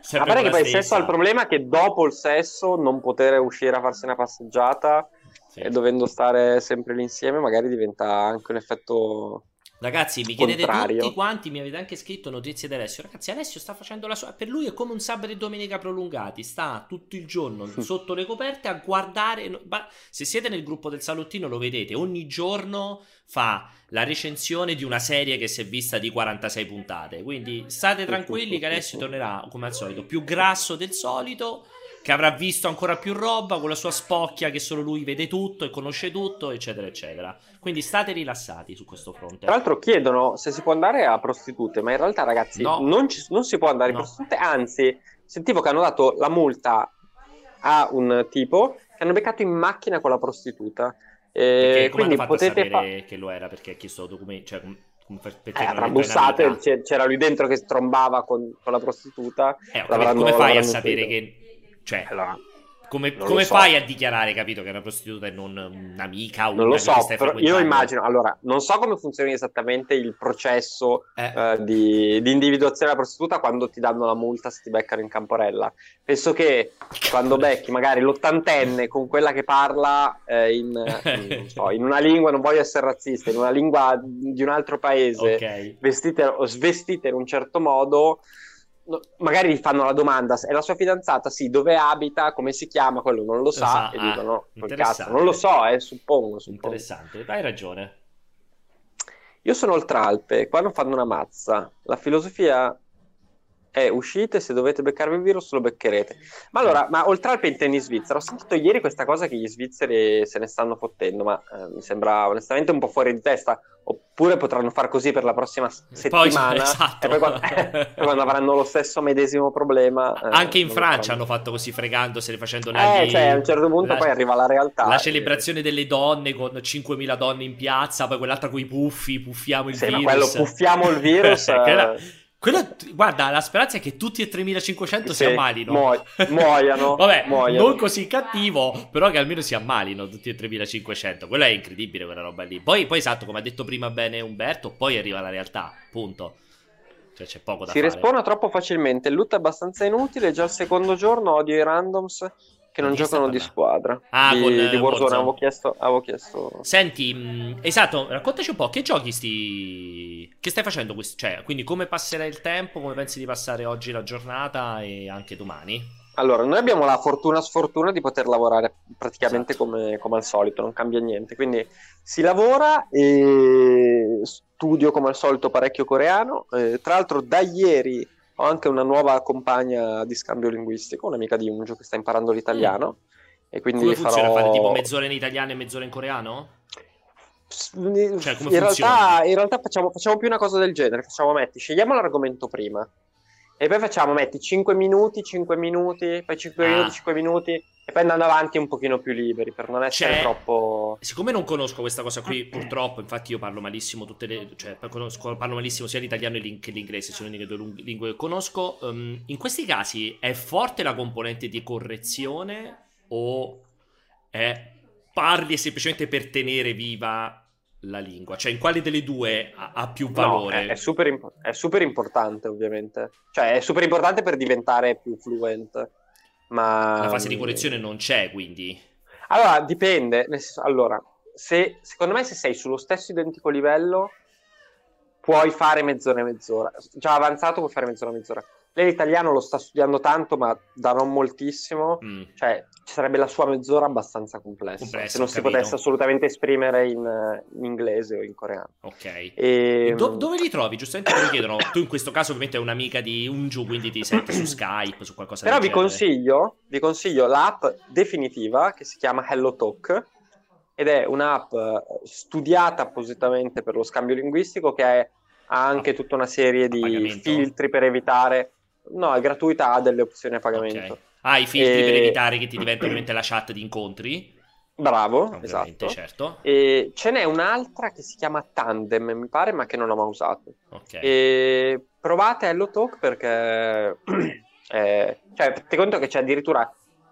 Sempre a parte che poi il sesso ha il problema che dopo il sesso non poter uscire a farsi una passeggiata sì. e dovendo stare sempre lì insieme magari diventa anche un effetto Ragazzi, mi chiedete contrario. tutti quanti, mi avete anche scritto notizie di Alessio. Ragazzi, Alessio sta facendo la sua. Per lui è come un sabato e domenica prolungati. Sta tutto il giorno sotto le coperte a guardare. Se siete nel gruppo del salottino, lo vedete. Ogni giorno fa la recensione di una serie che si è vista di 46 puntate. Quindi state tranquilli che Alessio tornerà come al solito, più grasso del solito che avrà visto ancora più roba con la sua spocchia che solo lui vede tutto e conosce tutto, eccetera, eccetera. Quindi state rilassati su questo fronte. Tra l'altro chiedono se si può andare a prostitute, ma in realtà, ragazzi, no. non, ci, non, si può andare no. a prostitute, anzi, sentivo che hanno dato la multa a un tipo che hanno beccato in macchina con la prostituta. E quindi potete sapere fa- che lo era perché ha chiesto documenti, cioè perché eh, bussate, c'era lui dentro che strombava con, con la prostituta. Eh, come fai a sapere che cioè, allora, come, come so. fai a dichiarare, capito, che è una prostituta e non un'amica? Non lo so, però io immagino, allora, non so come funzioni esattamente il processo eh. uh, di, di, individuazione della prostituta quando ti danno la multa se ti beccano in camporella. Penso che quando becchi magari l'ottantenne con quella che parla eh, in, in, so, in, una lingua, non voglio essere razzista, in una lingua di un altro paese, okay. vestite o svestite in un certo modo magari gli fanno la domanda, è la sua fidanzata? Sì, dove abita, come si chiama, quello non lo sa, esatto. e dicono, ah, cazzo, non lo so, eh, suppongo, suppongo. Interessante, hai ragione. Io sono oltre Alpe, qua non fanno una mazza. La filosofia è uscite, se dovete beccarvi il virus lo beccherete. Ma allora, ma oltre al intendi in Svizzera, ho sentito ieri questa cosa che gli svizzeri se ne stanno fottendo, ma eh, mi sembra onestamente un po' fuori di testa. Oppure potranno far così per la prossima settimana poi, esatto. e poi quando, eh, quando, avranno lo stesso medesimo problema. Eh, Anche in Francia hanno fatto così fregandosene, facendo Eh, cioè a un certo punto la, poi arriva la realtà. La celebrazione delle donne con 5.000 donne in piazza, poi quell'altra con i puffi, puffiamo il sì, virus. Ma quello puffiamo il virus. Quello, guarda, la speranza è che tutti e 3500 sì, si ammalino. Muo- muoiano. Vabbè, muoiano. non così cattivo, però che almeno si ammalino tutti e 3500. Quello è incredibile, quella roba lì. Poi, poi, esatto, come ha detto prima bene Umberto, poi arriva la realtà, punto. Cioè c'è poco da si fare. Si respona troppo facilmente, il loot è abbastanza inutile, già il secondo giorno odio i randoms che non giocano di squadra. Ah, di, con, di Warzone, Warzone. Avevo, chiesto, avevo chiesto. Senti, mh, esatto, raccontaci un po' che giochi sti. Che stai facendo? Quest- cioè, quindi come passerai il tempo? Come pensi di passare oggi la giornata e anche domani? Allora, noi abbiamo la fortuna sfortuna di poter lavorare praticamente esatto. come, come, al solito, non cambia niente. Quindi si lavora e studio come al solito parecchio coreano. Eh, tra l'altro, da ieri ho anche una nuova compagna di scambio linguistico, un'amica di Unjo che sta imparando l'italiano. Mm. E quindi come farò... funziona? Fare tipo mezz'ora in italiano e mezz'ora in coreano? Cioè, in, realtà, in, realtà, facciamo, facciamo, più una cosa del genere. Facciamo, metti, scegliamo l'argomento prima. E poi facciamo, metti 5 minuti, 5 minuti, poi 5 ah. minuti, 5 minuti, e poi andando avanti un pochino più liberi per non essere C'è... troppo. Siccome non conosco questa cosa qui, purtroppo, infatti io parlo malissimo tutte le. cioè conosco, parlo malissimo sia l'italiano che l'inglese, sono le due lingue che conosco. Um, in questi casi è forte la componente di correzione o è parli semplicemente per tenere viva la lingua? Cioè, in quale delle due ha, ha più valore? No, è, è, super imp- è, super importante, ovviamente. Cioè, è super importante per diventare più fluent. Ma... La fase di correzione non c'è, quindi? Allora, dipende. Allora, se, secondo me se sei sullo stesso identico livello, puoi fare mezz'ora e mezz'ora. Già avanzato puoi fare mezz'ora e mezz'ora. Lei l'italiano lo sta studiando tanto, ma da non moltissimo. Mm. Cioè, ci sarebbe la sua mezz'ora abbastanza complessa. complessa se non si capito. potesse assolutamente esprimere in, in, inglese o in coreano. Ok. E... Do- dove li trovi? Giustamente me lo chiedono. tu in questo caso ovviamente è un'amica di Unju, quindi ti senti su Skype, su qualcosa Però vi consiglio, vi consiglio l'app definitiva che si chiama Hello Talk ed è un'app studiata appositamente per lo scambio linguistico che ha anche tutta una serie di filtri per evitare No, è gratuita, ha delle opzioni a pagamento. Okay. Ah, i filtri e... per evitare che ti diventa ovviamente la chat di incontri? Bravo, esatto. certo. E ce n'è un'altra che si chiama Tandem, mi pare, ma che non ho mai usato. Ok. E provate Hello Talk perché... eh, cioè, ti conto che c'è addirittura...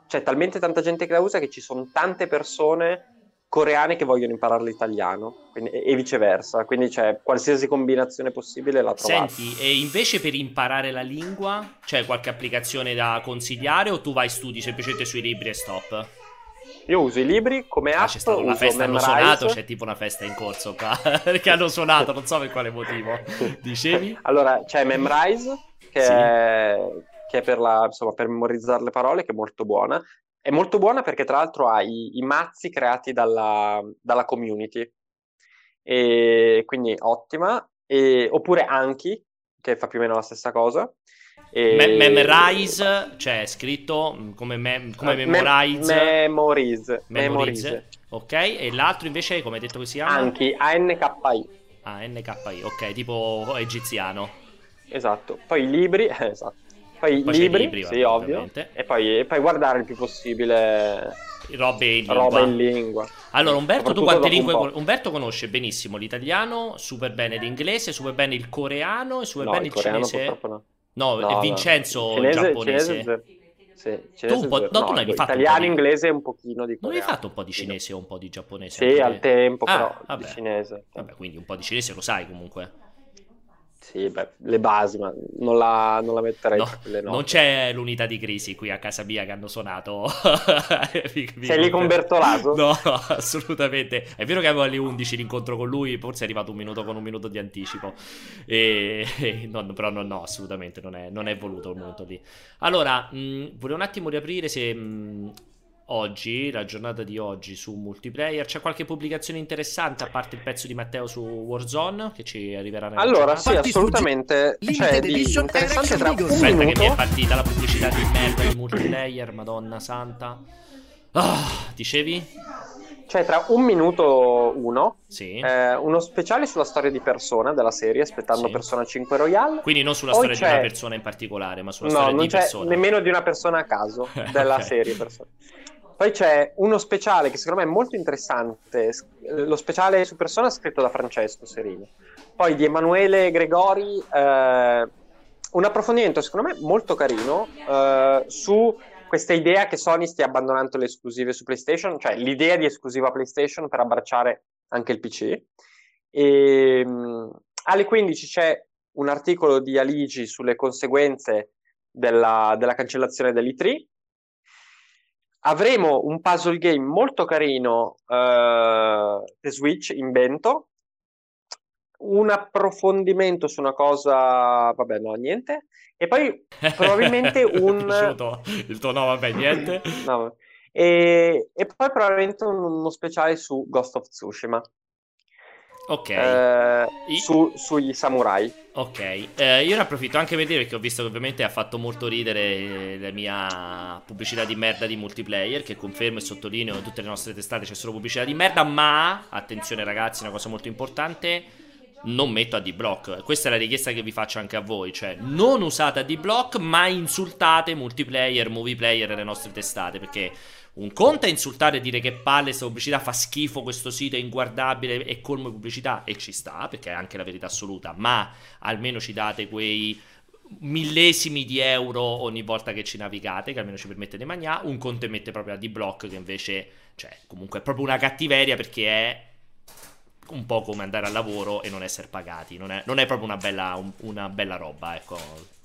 C'è talmente tanta gente che la usa che ci sono tante persone coreane che vogliono imparare l'italiano quindi, e viceversa, quindi c'è qualsiasi combinazione possibile la trovate. Senti, e invece per imparare la lingua c'è qualche applicazione da consigliare o tu vai studi semplicemente sui libri e stop? Io uso i libri come app. Ah, c'è stata una festa, hanno suonato, c'è tipo una festa in corso qua. perché hanno suonato, non so per quale motivo. Dicevi? Allora, c'è Memrise, che, sì. è, che è per, la, insomma, per memorizzare le parole, che è molto buona. È molto buona perché tra l'altro ha i, i mazzi creati dalla, dalla, community, e quindi ottima. E, oppure Anki, che fa più o meno la stessa cosa. E... Me- memorize, cioè scritto come, me- come memorize. memorize. Memorize. Ok, e l'altro invece come hai detto che si chiama? Anki, A-N-K-I. Ah, N-K-I, ok, tipo egiziano. Esatto, poi i libri, esatto. Poi, poi libri, libri sì, ovvio. E poi, e poi, guardare il più possibile robe in lingua. Robe in lingua. Allora, Umberto, tu quante lingue con... Umberto conosce benissimo l'italiano, super bene l'inglese, super bene il coreano e super no, bene il, il cinese. No, no, no, Vincenzo no. il giapponese. Cinese, sì, tu, un po', no, tu non hai fatto italiano, di... inglese e un pochino di coreano. Non hai fatto un po' di cinese o un po' di giapponese? Sì, al tempo, ah, però vabbè. di cinese. Vabbè, quindi un po' di cinese lo sai comunque. Sì, beh, le basi, ma non la, non la metterei no. Non c'è l'unità di crisi qui a casa mia che hanno suonato. vi, vi Sei lì con Bertolaso? No, assolutamente. È vero che avevo alle 11 l'incontro con lui, forse è arrivato un minuto con un minuto di anticipo. E, e no, però no, no, assolutamente non è, non è voluto il minuto lì. Allora, mh, volevo un attimo riaprire se... Mh, oggi, la giornata di oggi su multiplayer. C'è qualche pubblicazione interessante a parte il pezzo di Matteo su Warzone che ci arriverà nella Allora, giornata? sì, assolutamente. C'è di interessante tra un Aspetta minuto. che mi è partita la pubblicità di merda di multiplayer, madonna santa. Ah, dicevi? C'è tra un minuto uno sì. eh, uno speciale sulla storia di Persona della serie, aspettando sì. Persona 5 Royale. Quindi non sulla Poi storia c'è... di una persona in particolare, ma sulla no, storia di Persona. No, nemmeno di una persona a caso della okay. serie Persona. Poi c'è uno speciale che secondo me è molto interessante, lo speciale su persona scritto da Francesco Serino. Poi di Emanuele Gregori, eh, un approfondimento secondo me molto carino eh, su questa idea che Sony stia abbandonando le esclusive su PlayStation, cioè l'idea di esclusiva PlayStation per abbracciare anche il PC. E, um, alle 15 c'è un articolo di Aligi sulle conseguenze della, della cancellazione dell'E3 avremo un puzzle game molto carino uh, per Switch in vento un approfondimento su una cosa vabbè no niente. E poi probabilmente un il tuo no vabbè niente. No. E, e, poi probabilmente uno speciale su Ghost of Tsushima Ok. Eh, I... su, sugli samurai. Ok, eh, io ne approfitto anche per dire perché ho visto che ovviamente ha fatto molto ridere la mia pubblicità di merda di multiplayer, che confermo e sottolineo che tutte le nostre testate c'è solo pubblicità di merda, ma attenzione ragazzi, una cosa molto importante, non metto AD-Block. Questa è la richiesta che vi faccio anche a voi, cioè non usate AD-Block, ma insultate multiplayer, movie player e le nostre testate, perché un conto è insultare e dire che palle questa pubblicità fa schifo, questo sito è inguardabile e colmo di pubblicità e ci sta, perché è anche la verità assoluta, ma almeno ci date quei millesimi di euro ogni volta che ci navigate, che almeno ci permette di mangiare. Un conto emette proprio a D-Block, che invece, cioè, comunque è proprio una cattiveria perché è un po' come andare al lavoro e non essere pagati. Non è, non è proprio una bella, un, una bella roba, ecco,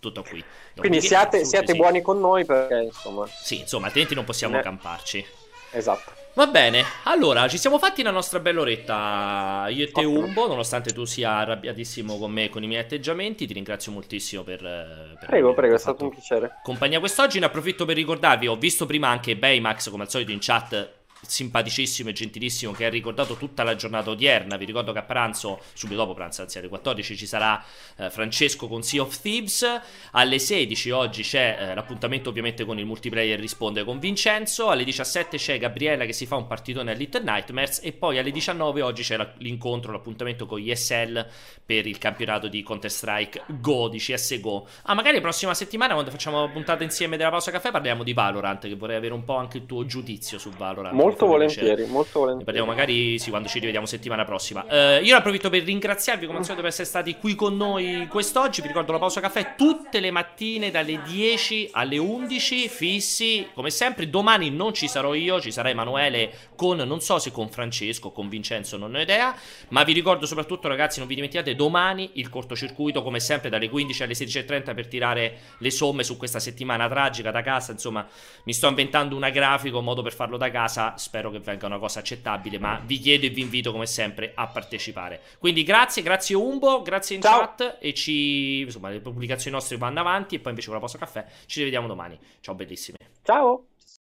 tutto qui. Quindi siate, siate sì. buoni con noi perché, insomma... Sì, insomma, altrimenti non possiamo ne... camparci. Esatto. Va bene, allora ci siamo fatti la nostra bella oretta io e te Umbo, nonostante tu sia arrabbiatissimo con me e con i miei atteggiamenti, ti ringrazio moltissimo per... per prego, prego, è stato un piacere. Compagnia quest'oggi, ne approfitto per ricordarvi, ho visto prima anche Baymax come al solito in chat simpaticissimo e gentilissimo che ha ricordato tutta la giornata odierna. Vi ricordo che a pranzo, subito dopo pranzo, anzi alle 14 ci sarà eh, Francesco con Sea of Thieves. Alle 16 oggi c'è eh, l'appuntamento ovviamente con il multiplayer risponde con Vincenzo. Alle 17 c'è Gabriella che si fa un partitone a Little Nightmares. E poi alle 19 oggi c'è la, l'incontro, l'appuntamento con ESL per il campionato di Counter Strike Go di CSGO. Ah, magari la prossima settimana quando facciamo la puntata insieme della pausa caffè parliamo di Valorant, che vorrei avere un po' anche il tuo giudizio su Valorant. Molto molto volentieri, molto volentieri. Ne parliamo magari sì, quando ci rivediamo settimana prossima. Uh, io approfitto per ringraziarvi come al solito per essere stati qui con noi quest'oggi. Vi ricordo la pausa caffè tutte le mattine dalle 10 alle 11 fissi. Come sempre, domani non ci sarò io, ci sarà Emanuele con non so se con Francesco con Vincenzo, non ho idea. Ma vi ricordo soprattutto, ragazzi, non vi dimenticate domani il cortocircuito, come sempre, dalle 15 alle 16.30 per tirare le somme su questa settimana tragica da casa. Insomma, mi sto inventando una grafica, un modo per farlo da casa spero che venga una cosa accettabile, ma vi chiedo e vi invito come sempre a partecipare. Quindi grazie, grazie Umbo, grazie in Ciao. chat e ci insomma le pubblicazioni nostre vanno avanti e poi invece con la pausa caffè ci rivediamo domani. Ciao bellissimi. Ciao.